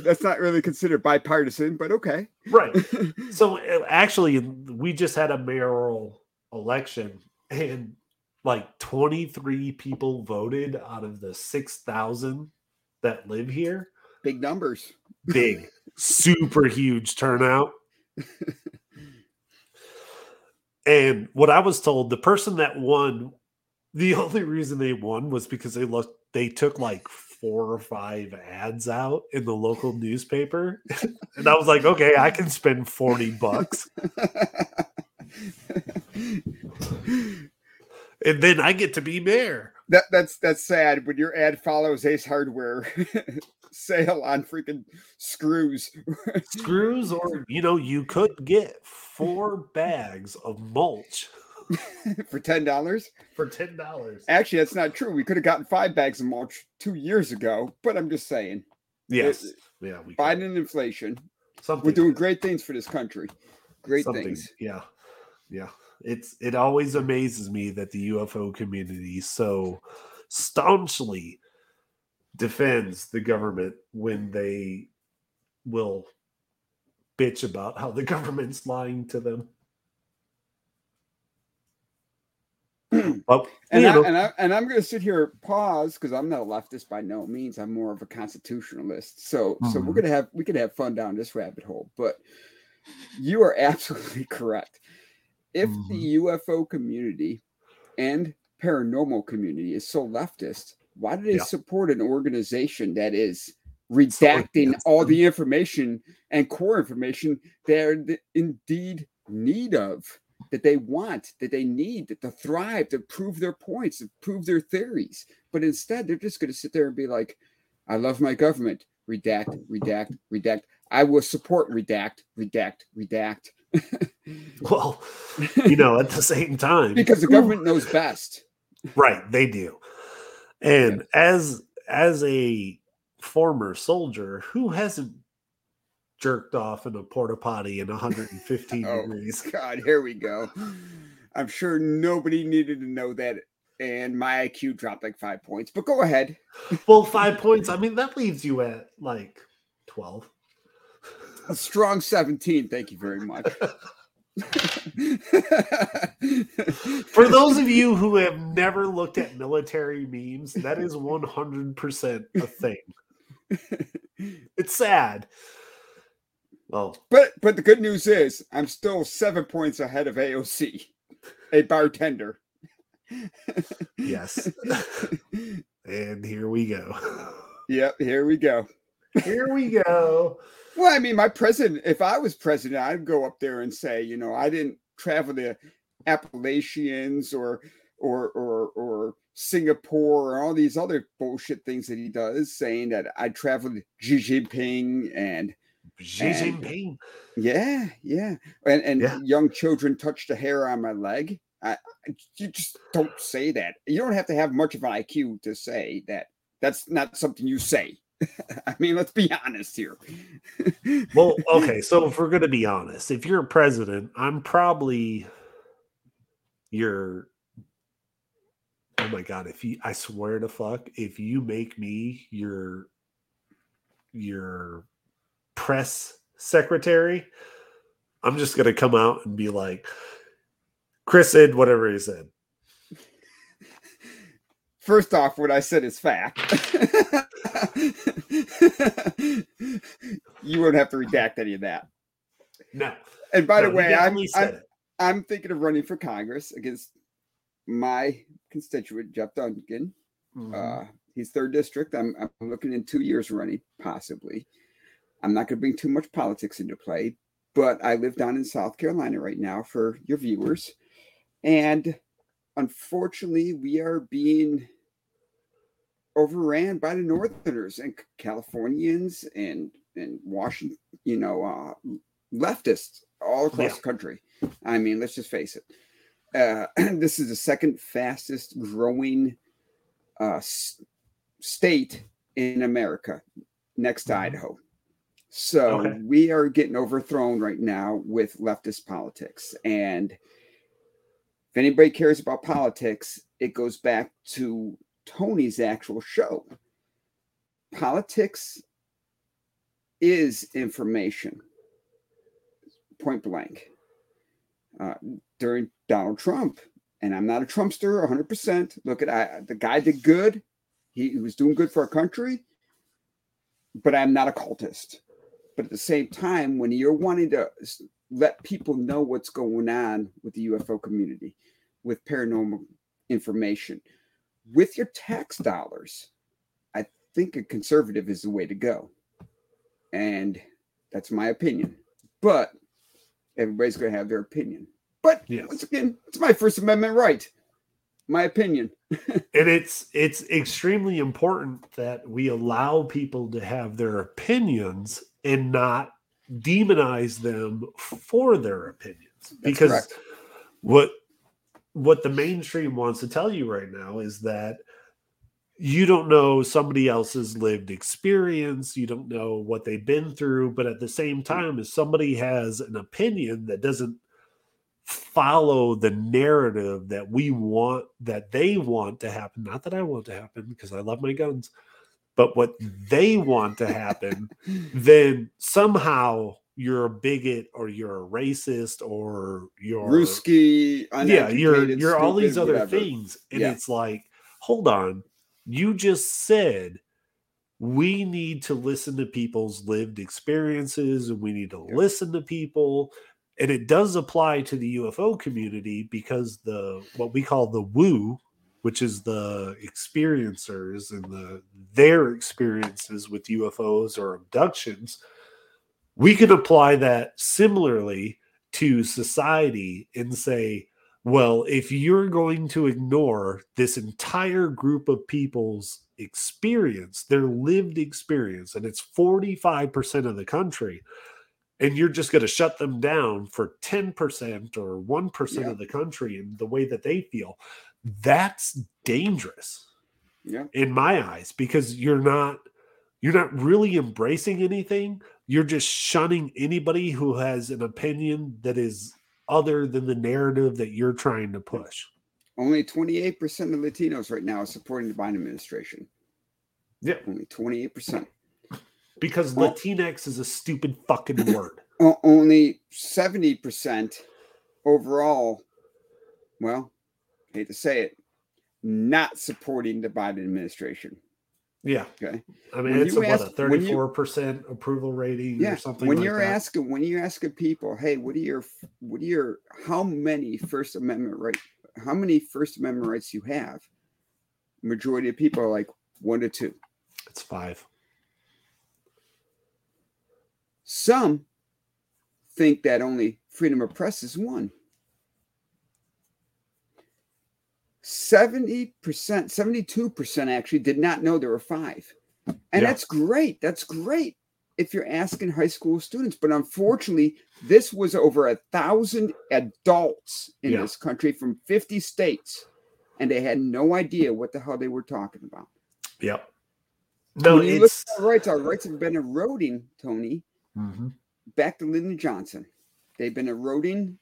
That's not really considered bipartisan, but okay. right. So uh, actually, we just had a mayoral election, and like 23 people voted out of the 6,000 that live here. Big numbers. Big, super huge turnout. And what I was told, the person that won, the only reason they won was because they looked, they took like four or five ads out in the local newspaper. and I was like, okay, I can spend 40 bucks. And then I get to be mayor. That that's that's sad when your ad follows Ace Hardware sale on freaking screws. Screws, or, you know, you could get four bags of mulch for ten dollars. for $10. Actually, that's not true. We could have gotten five bags of mulch two years ago, but I'm just saying, Yes. Yeah. We. Biden and inflation. something. We're doing great things for this country. Great something, things. Yeah. Yeah. It's it always amazes me that the UFO community so staunchly defends the government when they will bitch about how the government's lying to them. But And, I, and, I, and I'm going to sit here pause because I'm not a leftist by no means. I'm more of a constitutionalist. So so we're Mhm. gonna have we could have fun down this rabbit hole. But you are absolutely correct. If Mm-hmm. the UFO community and paranormal community is so leftist, why do they Yeah. support an organization that is redacting all the information and core information they're th- indeed need of? that they want, that they need, that to thrive, to prove their points, to prove their theories. But instead, they're just going to sit there and be like, I love my government. Redact, redact, redact. I will support redact, redact, redact. well, you know, at the same time, because the government knows best. right, they do. And as as a former soldier who hasn't jerked off in a porta potty in 115 Oh. degrees. God, here we go. I'm sure nobody needed to know that. And my IQ dropped like five points, but go ahead. Well, five points. I mean, that leaves you at like 12. A strong 17. Thank you very much. For those of you who have never looked at military memes, that is 100% a thing. It's sad. Well, But but the good news is I'm still seven points ahead of AOC, a bartender. yes. and here we go. Yep, here we go. Here we go. Well, I mean, my president, if I was president, I'd go up there and say, you know, I didn't travel the Appalachians or or or or Singapore or all these other bullshit things that he does, saying that I traveled Xi Jinping and Xi And- Jinping. yeah, yeah, and and Yeah. young children touched a hair on my leg. I- you just don't say that. You don't have to have much of an IQ to say that. That's not something you say. I mean, let's be honest here. Well, okay, so if we're going to be honest, if you're a president, I'm probably your. Oh my god! If you, I swear to fuck, if you make me your your press secretary, I'm just gonna come out and be like, Chris said whatever he said. First off, what I said is fact. You won't have to redact any of that. No. And by No, the way, I'm, I'm. I'm thinking of running for Congress against my constituent, Jeff Duncan. Mhm. Uh, he's third district. I'm, I'm looking in two years running, possibly. I'm not going to bring too much politics into play, but I live down in South Carolina right now for your viewers. And unfortunately, we are being overran by the Northerners and Californians and and Washington, you know, uh, leftists all across Yeah. the country. I mean, let's just face it. Uh, this is the second fastest growing uh, s- state in America, next to Mhm. Idaho. So Okay. we are getting overthrown right now with leftist politics. And if anybody cares about politics, it goes back to Tony's actual show. Politics is information, point blank. Uh, during Donald Trump, and I'm not a Trumpster 100%. Look at I, the guy did good. He, he was doing good for our country, but I'm not a cultist. But at the same time, when you're wanting to let people know what's going on with the UFO community, with paranormal information, with your tax dollars, I think a conservative is the way to go. And that's my opinion. But everybody's going to have their opinion. But Yes. once again, it's my First Amendment right. My opinion. and it's it's extremely important that we allow people to have their opinions and not demonize them for their opinions because correct. what what the mainstream wants to tell you right now is that you don't know somebody else's lived experience you don't know what they've been through but at the same mm. time if somebody has an opinion that doesn't follow the narrative that we want that they want to happen not that i want to happen because i love my guns but what they want to happen then somehow you're a bigot or you're a racist or you're Ruski, yeah you're you're all these other whatever. things and Yeah. it's like hold on you just said we need to listen to people's lived experiences and we need to Yeah. listen to people and it does apply to the UFO community because the what we call the woo which is the experiencers and the their experiences with UFOs or abductions we can apply that similarly to society and say well if you're going to ignore this entire group of people's experience their lived experience and it's 45% of the country and you're just going to shut them down for 10% or 1% Yeah. of the country and the way that they feel that's dangerous Yeah. in my eyes because you're not you're not really embracing anything you're just shunning anybody who has an opinion that is other than the narrative that you're trying to push Only 28% of Latinos right now are supporting the Biden administration. yeah Only 28%. because Well- latinx is a stupid fucking word only 70% overall, well, hate to say it, not supporting the Biden administration. Yeah Okay. i mean When it's you a, ask- a 34% approval rating Yeah. or something When like you're that. asking, when you're asking people, hey, what are your, what are your, how many First Amendment right, how many First Amendment rights you have? Majority of people are like one to two. it's five Some think that only freedom of press is one. 70%, 72% actually did not know there were five. And Yeah. that's great. That's great if you're asking high school students. But unfortunately, this was over a thousand adults in Yeah. this country from 50 states, and they had no idea what the hell they were talking about. Yep. No, when you look it's at our rights, our rights have been eroding, Tony. Mhm. Back to Lyndon Johnson. They've been eroding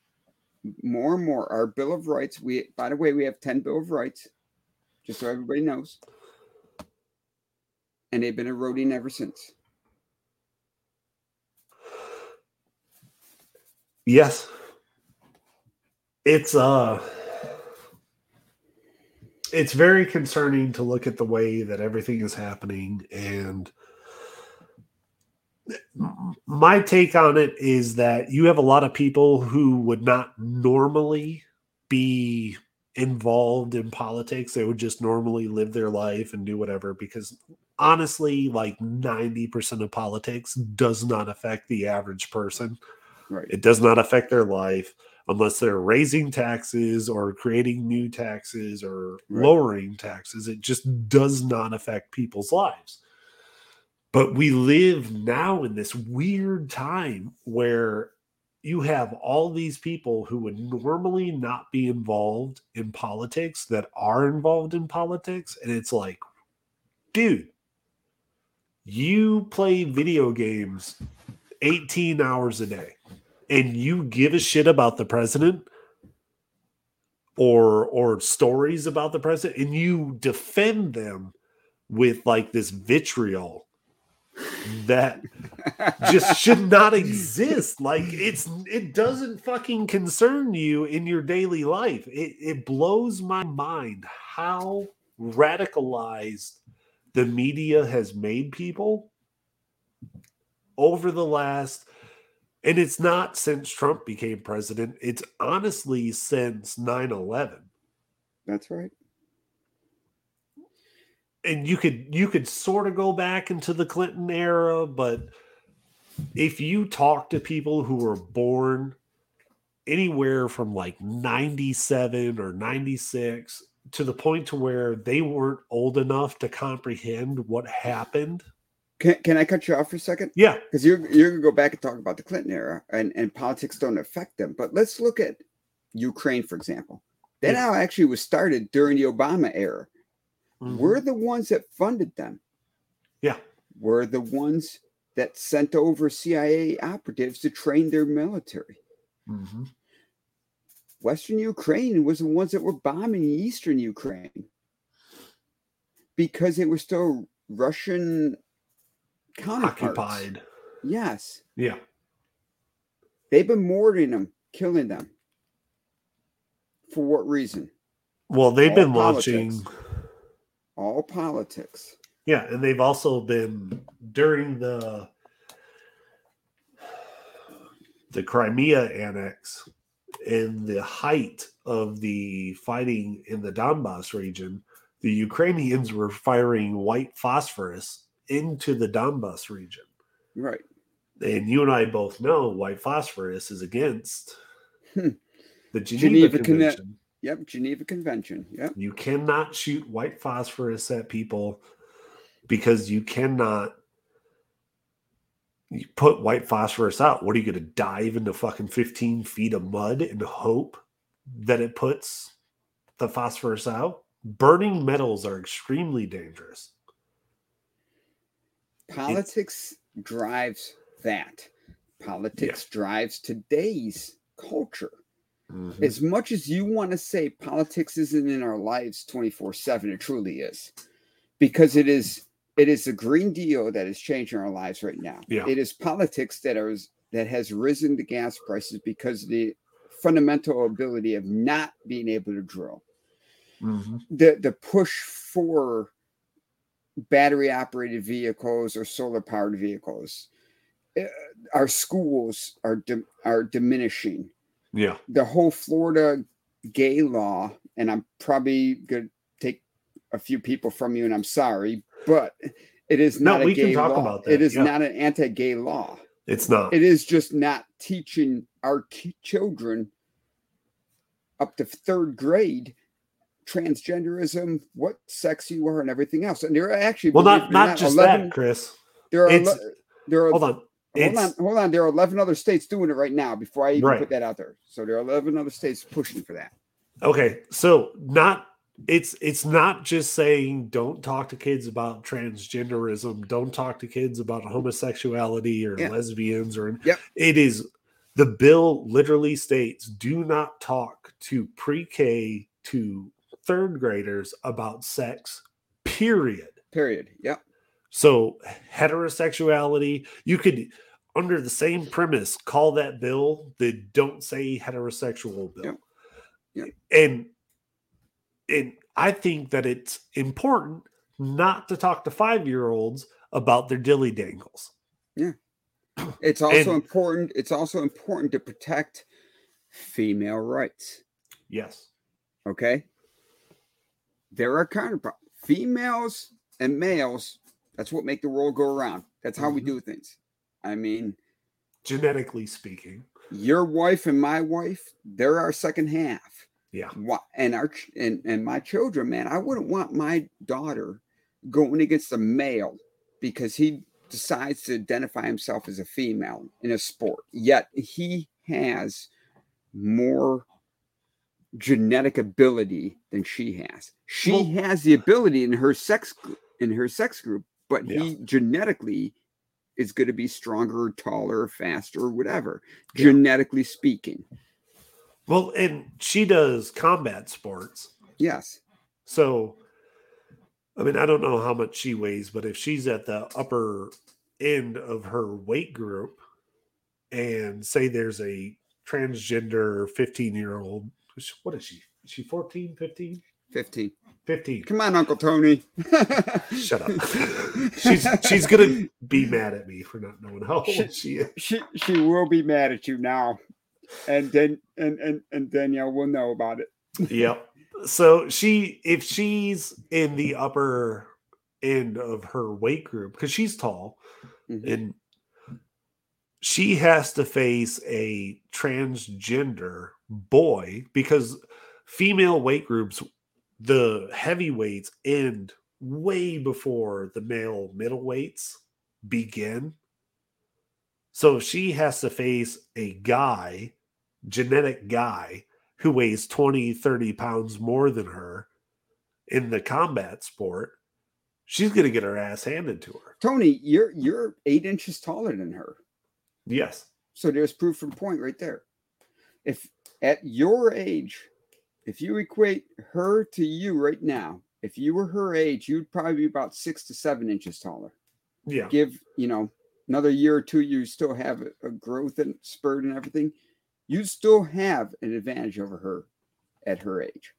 more and more. Our Bill of Rights. We by the way, we have 10 Bill of Rights, just so everybody knows. And they've been eroding ever since. Yes. It's uh it's very concerning to look at the way that everything is happening and my take on it is that you have a lot of people who would not normally be involved in politics they would just normally live their life and do whatever because honestly like 90% of politics does not affect the average person Right. it does not affect their life unless they're raising taxes or creating new taxes or Right. lowering taxes. It just does not affect people's lives. But we live now in this weird time where you have all these people who would normally not be involved in politics that are involved in politics. And it's like, dude, you play video games 18 hours a day and you give a shit about the president or or stories about the president and you defend them with like this vitriol that just should not exist like it's it doesn't fucking concern you in your daily life it, it blows my mind how radicalized the media has made people over the last and it's not since Trump became president. It's honestly since 9 11. That's right. And you could you could sort of go back into the Clinton era, but if you talk to people who were born anywhere from like 97 or 96 to the point to where they weren't old enough to comprehend what happened. Can, can I cut you off for a second? Yeah. Because you're you're gonna go back and talk about the Clinton era and, and politics don't affect them. But let's look at Ukraine, for example. That Yeah. now actually was started during the Obama era. Mhm. We're the ones that funded them. Yeah. We're the ones that sent over CIA operatives to train their military. Mhm. Western Ukraine was the ones that were bombing Eastern Ukraine because they were still Russian counterparts. occupied. Yes. Yeah. They've been murdering them, killing them. For what reason? Well, they've All been politics. launching All politics. Yeah, and they've also been during the the Crimea annex in the height of the fighting in the Donbass region, the Ukrainians were firing white phosphorus into the Donbass region. Right. And you and I both know white phosphorus is against Hmm. the Geneva, Geneva Conven- Convention. Yep. Geneva Convention. Yep. You cannot shoot white phosphorus at people because you cannot you put white phosphorus out. What are you going to dive into fucking 15 feet of mud and hope that it puts the phosphorus out? Burning metals are extremely dangerous. Politics drives that. Politics drives today's culture. Mhm. As much as you want to say politics isn't in our lives 24 7, it truly is. Because it is it is the Green Deal that is changing our lives right now. Yeah. It is politics that are that has risen the gas prices because of the fundamental ability of not being able to drill. Mhm. The the push for battery operated vehicles or solar powered vehicles. Uh, Our schools are dim- are diminishing Yeah. the whole Florida gay law, and I'm probably gonna take a few people from you, and I'm sorry, but it is No, not a we can gay talk law. about that, It is yeah. not an anti-gay law. It's not. It is just not teaching our children up to third grade transgenderism, what sex you are, and everything else. And there are actually well, believe not not just that, Chris. There are ele- there are Hold on. Hold on, hold on. There are 11 other states doing it right now before I even Right. put that out there. So there are 11 other states pushing for that. Okay, so not it's it's not just saying don't talk to kids about transgenderism, don't talk to kids about homosexuality or Yeah. lesbians or Yep. it is the bill literally states do not talk to pre-K to third graders about sex, period. Period. Yep. So heterosexuality, you could under the same premise call that bill the don't say heterosexual bill. And and I think that it's important not to talk to 5-year-olds about their dilly dangles. Yeah. It's also And- important. It's also important to protect female rights. Yes. Okay. There are counterpart females and males. That's what make the world go around. That's how we Mhm. do things. I mean, Genetically speaking. your wife and my wife, they're our second half. Yeah. And our and, and my children, man, I wouldn't want my daughter going against a male because he decides to identify himself as a female in a sport. Yet he has more genetic ability than she has. She Well- has the ability in her sex in her sex group, but Yeah. he genetically is going to be stronger, taller, faster, whatever. Yeah. Genetically speaking, Well, and she does combat sports. yes, So, I mean, I don't know how much she weighs, but if she's at the upper end of her weight group and say there's a transgender 15 year old, what is she? Is she 14, 15? fifteen. 15. Come on, Uncle Tony. Shut up. she's she's gonna be mad at me for not knowing how old she is. she she will be mad at you now, and then and and and Danielle will know about it. Yep. So she if she's in the upper end of her weight group, because she's tall, Mhm. and she has to face a transgender boy because female weight groups the heavyweights end way before the male middleweights begin so she has to face a guy genetic guy who weighs 20 30 pounds more than her in the combat sport she's going to get her ass handed to her Tony, you're you're eight inches taller than her. yes So there's proof of the point right there. If at your age, if you equate her to you right now, if you were her age, you'd probably be about six to seven inches taller. yeah Give you know another year or two, you still have a, growth and spurt and everything. You still have an advantage over her at her age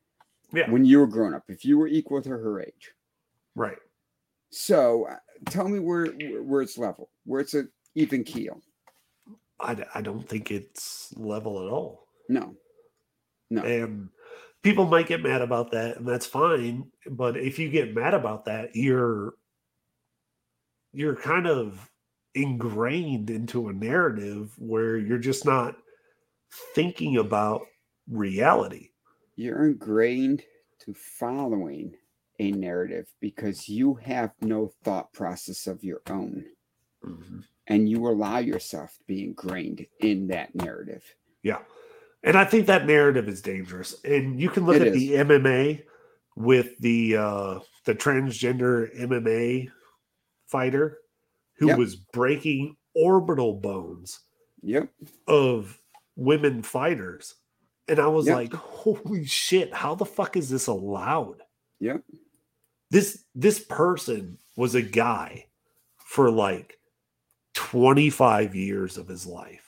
yeah when you were grown up. If you were equal to her age, right so uh, tell me where where it's level, where it's a even keel. I, I don't think it's level at all No, no. and people might get mad about that and that's fine but if you get mad about that you're you're kind of ingrained into a narrative where you're just not thinking about reality. You're ingrained to following a narrative because you have no thought process of your own. Mm-hmm. And you allow yourself to be ingrained in that narrative. Yeah and i think that narrative is dangerous and you can look It at is. the mma with the uh the transgender mma fighter who Yep. was breaking orbital bones yep of women fighters. And I was Yep. like, holy shit, how the fuck is this allowed? Yep. This this person was a guy for like 25 years of his life.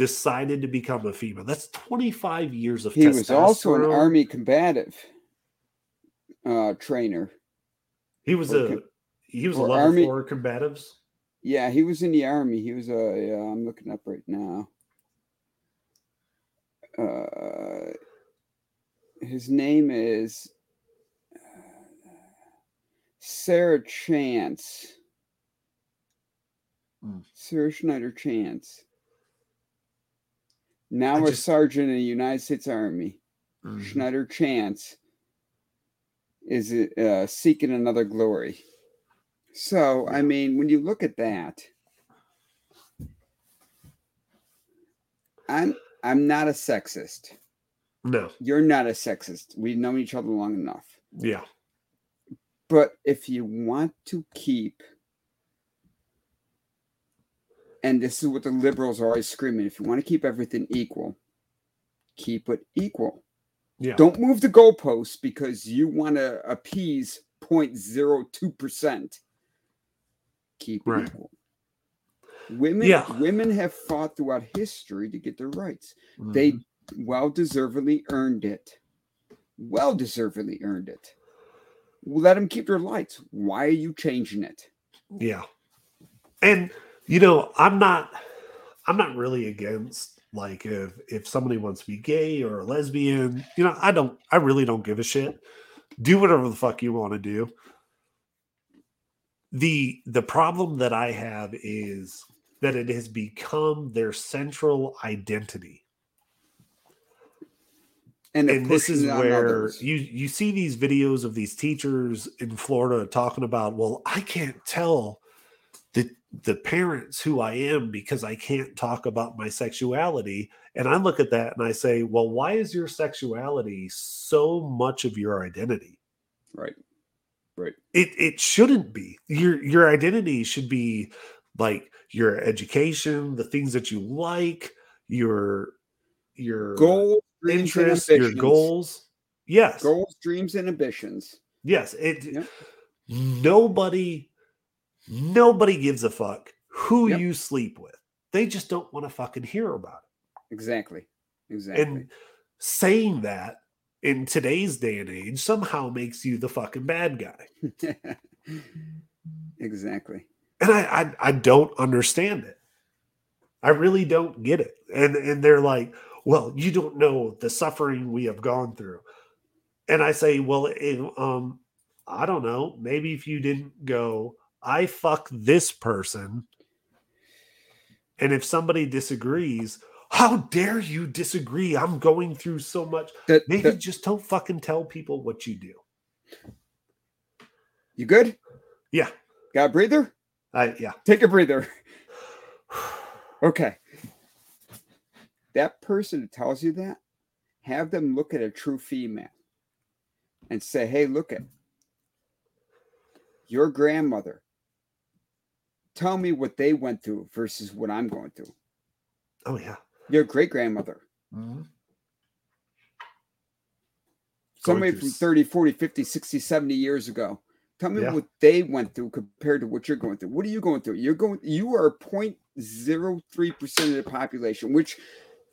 Decided to become a female. That's 25 years of he was also an army combative uh trainer He was or a he was a level army- four combatives. yeah he was in the army he was a yeah, i'm looking up right now uh his name is uh, sarah chance Hmm. sarah schneider chance now I a just- sergeant in the united states army Mhm. Schneider Chance is uh, seeking another glory. So, I mean, when you look at that, I'm I'm not a sexist. No. You're not a sexist. We've known each other long enough. Yeah. But if you want to keep, and this is what the liberals are always screaming if you want to keep everything equal, keep it equal. Yeah. Don't move the goalposts because you want to appease 0.02%. Keep it Right. equal. Women, Yeah. women have fought throughout history to get their rights. They Mhm. well deservedly earned it. Well deservedly earned it. Let them keep their lights. Why are you changing it? Yeah. And you know, I'm not I'm not really against like if if somebody wants to be gay or a lesbian, you know, I don't I really don't give a shit. Do whatever the fuck you want to do. The the problem that I have is that it has become their central identity. And, and this is pushing it on where others. you you see these videos of these teachers in Florida talking about, well, I can't tell the parents who I am because I can't talk about my sexuality. And I look at that and I say, well, why is your sexuality so much of your identity? right. Right. It it shouldn't be. Your your identity should be like your education, the things that you like, your your Goals, interests, your goals. Yes. Goals, dreams, and ambitions. Yes. It Yep. nobody nobody gives a fuck who Yep. you sleep with. They just don't want to fucking hear about it. Exactly. Exactly. And saying that in today's day and age somehow makes you the fucking bad guy. exactly. And I, I I don't understand it. I really don't get it. And and they're like, well, you don't know the suffering we have gone through. And I say, well, if, um, I don't know. Maybe if you didn't go, I fuck this person. And if somebody disagrees, how dare you disagree? I'm going through so much. The- Maybe the- just don't fucking tell people what you do. you good? Yeah. Got a breather? I yeah. Take a breather. Okay. That person that tells you that, have them look at a true female and say, hey, look at your grandmother. Tell me what they went through versus what I'm going through. Oh yeah. Your great grandmother, Mhm. somebody from s- 30, 40, 50, 60, 70 years ago. Tell me Yeah. what they went through compared to what you're going through. What are you going through? You're going you are 0.03% of the population, which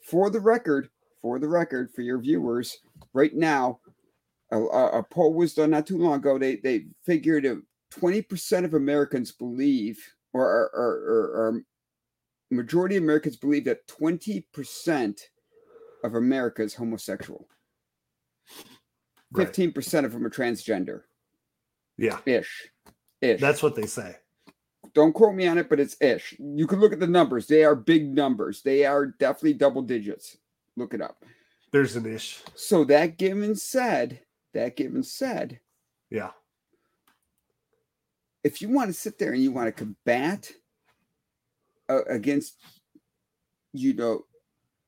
for the record, for the record, for your viewers, right now, a, a poll was done not too long ago. They they figured that 20% of Americans believe, or, or, or, or, or majority of Americans believe that 20% of America is homosexual. Right. 15% of them are transgender Yeah. ish. Ish. That's what they say. Don't quote me on it, but it's ish. You can look at the numbers. They are big numbers. They are definitely double digits. Look it up. There's an ish. So that given said, that given said, Yeah. If you want to sit there and you want to combat uh, against, you know,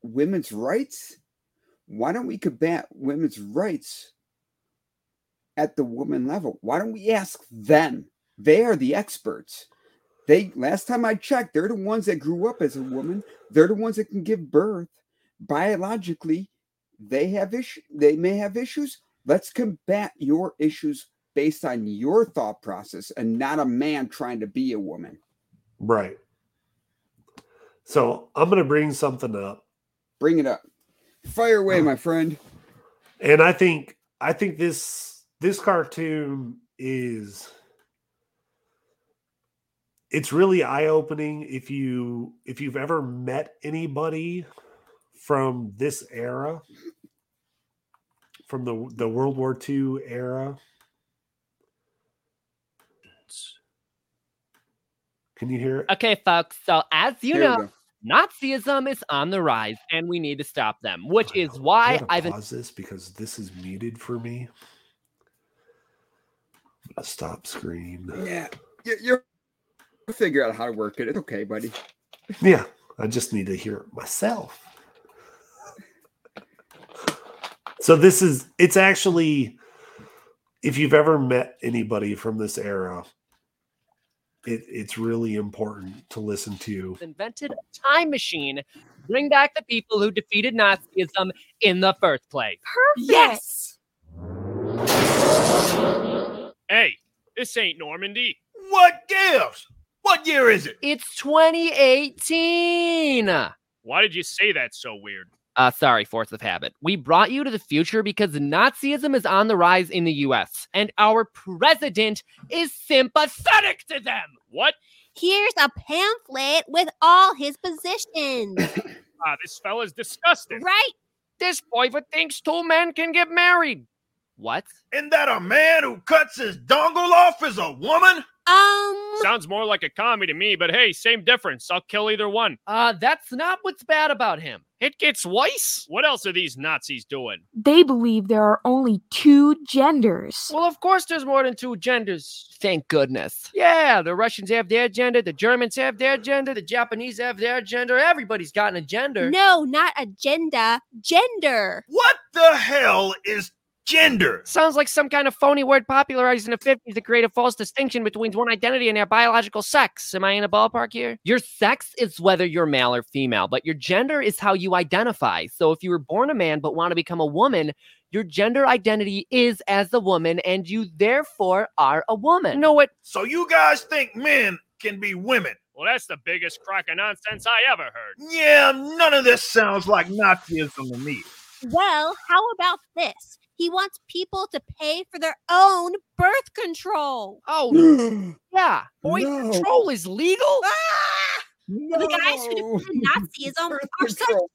women's rights, why don't we combat women's rights at the woman level? Why don't we ask them? They are the experts. They last time I checked, they're the ones that grew up as a woman. They're the ones that can give birth biologically. They have issue. They may have issues. Let's combat your issues based on your thought process and not a man trying to be a woman. Right. So I'm going to bring something up. Bring it up. Fire away, oh. my friend. And I think I think this this cartoon is it's really eye-opening if you if you've ever met anybody from this era from the the World War II era. Can you hear it? Okay, folks. So as you There know. Nazism is on the rise, and we need to stop them. Which I is know. Why I've pause this because this is muted for me. I'm gonna stop screen. Yeah, you, you'll figure out how to work it. It's okay, buddy. Yeah, I just need to hear it myself. So this is it's actually if you've ever met anybody from this era, it, it's really important to listen to. Invented a time machine. Bring back the people who defeated Nazism in the first place. Yes. Hey, this ain't Normandy. What gives? What year is it? It's 2018. Why did you say that so weird? Uh, sorry, force of habit. We brought you to the future because Nazism is on the rise in the US, and our president is sympathetic to them. What? Here's a pamphlet with all his positions. Ah, this fella's disgusting. right? This boy thinks two men can get married. What? And that a man who cuts his dongle off is a woman? Um. Sounds more like a commie to me, but hey, same difference. I'll kill either one. Uh, that's not what's bad about him. It gets worse. What else are these Nazis doing? They believe there are only two genders. Well, of course, there's more than two genders. Thank goodness. Yeah, the Russians have their gender, the Germans have their gender, the Japanese have their gender. Everybody's got an gender. No, not agenda. Gender. What the hell is gender? Sounds like some kind of phony word popularized in the 50s to create a false distinction between one identity and their biological sex. Am I in a ballpark here? Your sex is whether you're male or female, but your gender is how you identify. So if you were born a man but want to become a woman, your gender identity is as a woman and you therefore are a woman. You know what? So you guys think men can be women? Well, that's the biggest crock of nonsense I ever heard. Yeah, none of this sounds like Nazism to me. Well, how about this? He wants people to pay for their own birth control. Oh, yeah. Boy No. control is legal? Ah! The guys who No. defend Nazism Birth are such control.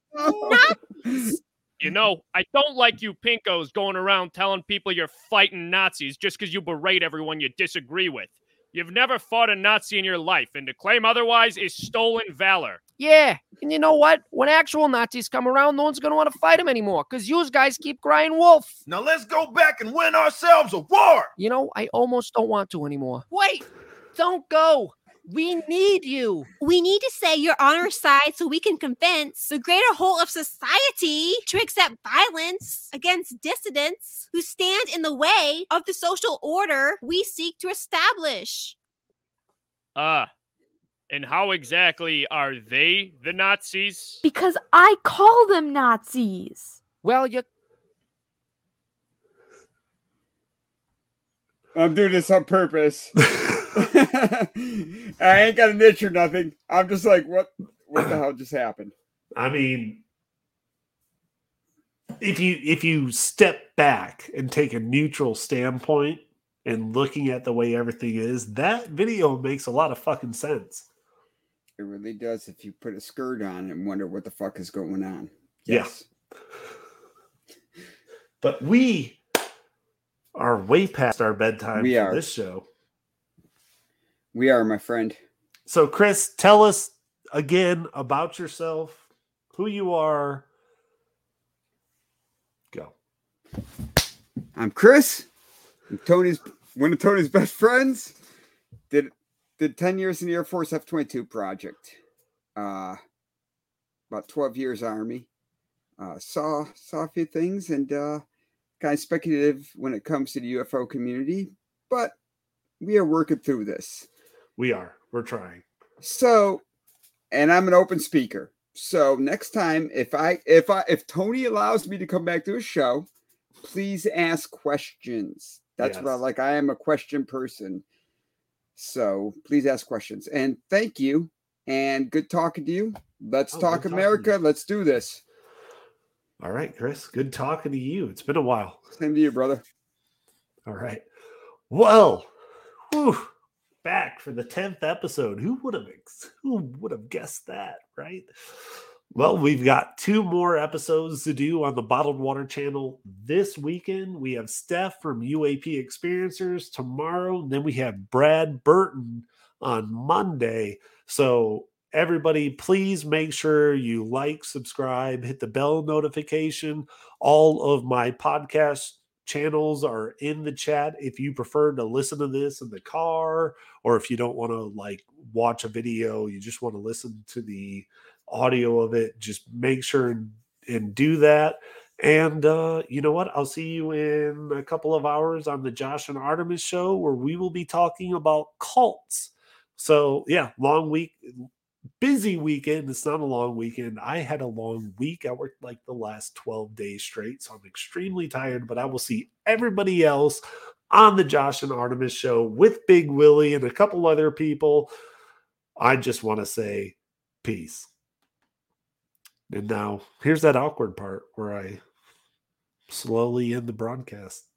No. Nazis. You know, I don't like you pinkos going around telling people you're fighting Nazis just because you berate everyone you disagree with. You've never fought a Nazi in your life, and to claim otherwise is stolen valor. Yeah. And you know what? When actual Nazis come around, no one's going to want to fight them anymore because you guys keep crying wolf. Now let's go back and win ourselves a war. You know, I almost don't want to anymore. Wait, don't go. We need you. We need to say you're on our side so we can convince the greater whole of society to accept violence against dissidents who stand in the way of the social order we seek to establish. Ah. And how exactly are they the Nazis? Because I call them Nazis. Well, you I'm doing this on purpose. I ain't got an itch or nothing. I'm just like, what? What the hell just happened? I mean, if you if you step back and take a neutral standpoint and looking at the way everything is, that video makes a lot of fucking sense. It really does. If you put a skirt on and wonder what the fuck is going on. Yeah. But we are way past our bedtime We for are. this show. we are, my friend. So, Chris, tell us again about yourself, who you are. Go. I'm Chris. I'm Tony's one of Tony's best friends. Did did 10 years in the Air Force F-22 project. Uh about 12 years Army. Uh saw saw a few things and uh kind of speculative when it comes to the UFO community, but we are working through this. We are. We're trying. So, and I'm an open speaker. So next time, if I if I if Tony allows me to come back to a show, please ask questions. That's what I like. I am a question person. So please ask questions. And thank you. And good talking to you. Let's Oh, talk good talking to America. Let's do this. All right, Chris. Good talking to you. It's been a while. Same to you, brother. All right. Well, whew, back for the 10th episode. Who would have who would have guessed that, right? Well, we've got two more episodes to do on the Bottled Water channel this weekend. We have Steph from UAP Experiencers tomorrow, and then we have Brad Burton on Monday. So everybody please make sure you like subscribe hit the bell notification all of my podcast channels are in the chat if you prefer to listen to this in the car or if you don't want to like watch a video you just want to listen to the audio of it just make sure and, and do that And uh, you know what? I'll see you in a couple of hours on the Josh and Artemis show where we will be talking about cults. So, yeah, long week, busy weekend. It's not a long weekend. I had a long week. I worked like the last 12 days straight. So I'm extremely tired, but I will see everybody else on the Josh and Artemis show with Big Willie and a couple other people. I just want to say peace. And now here's that awkward part where I slowly end the broadcast.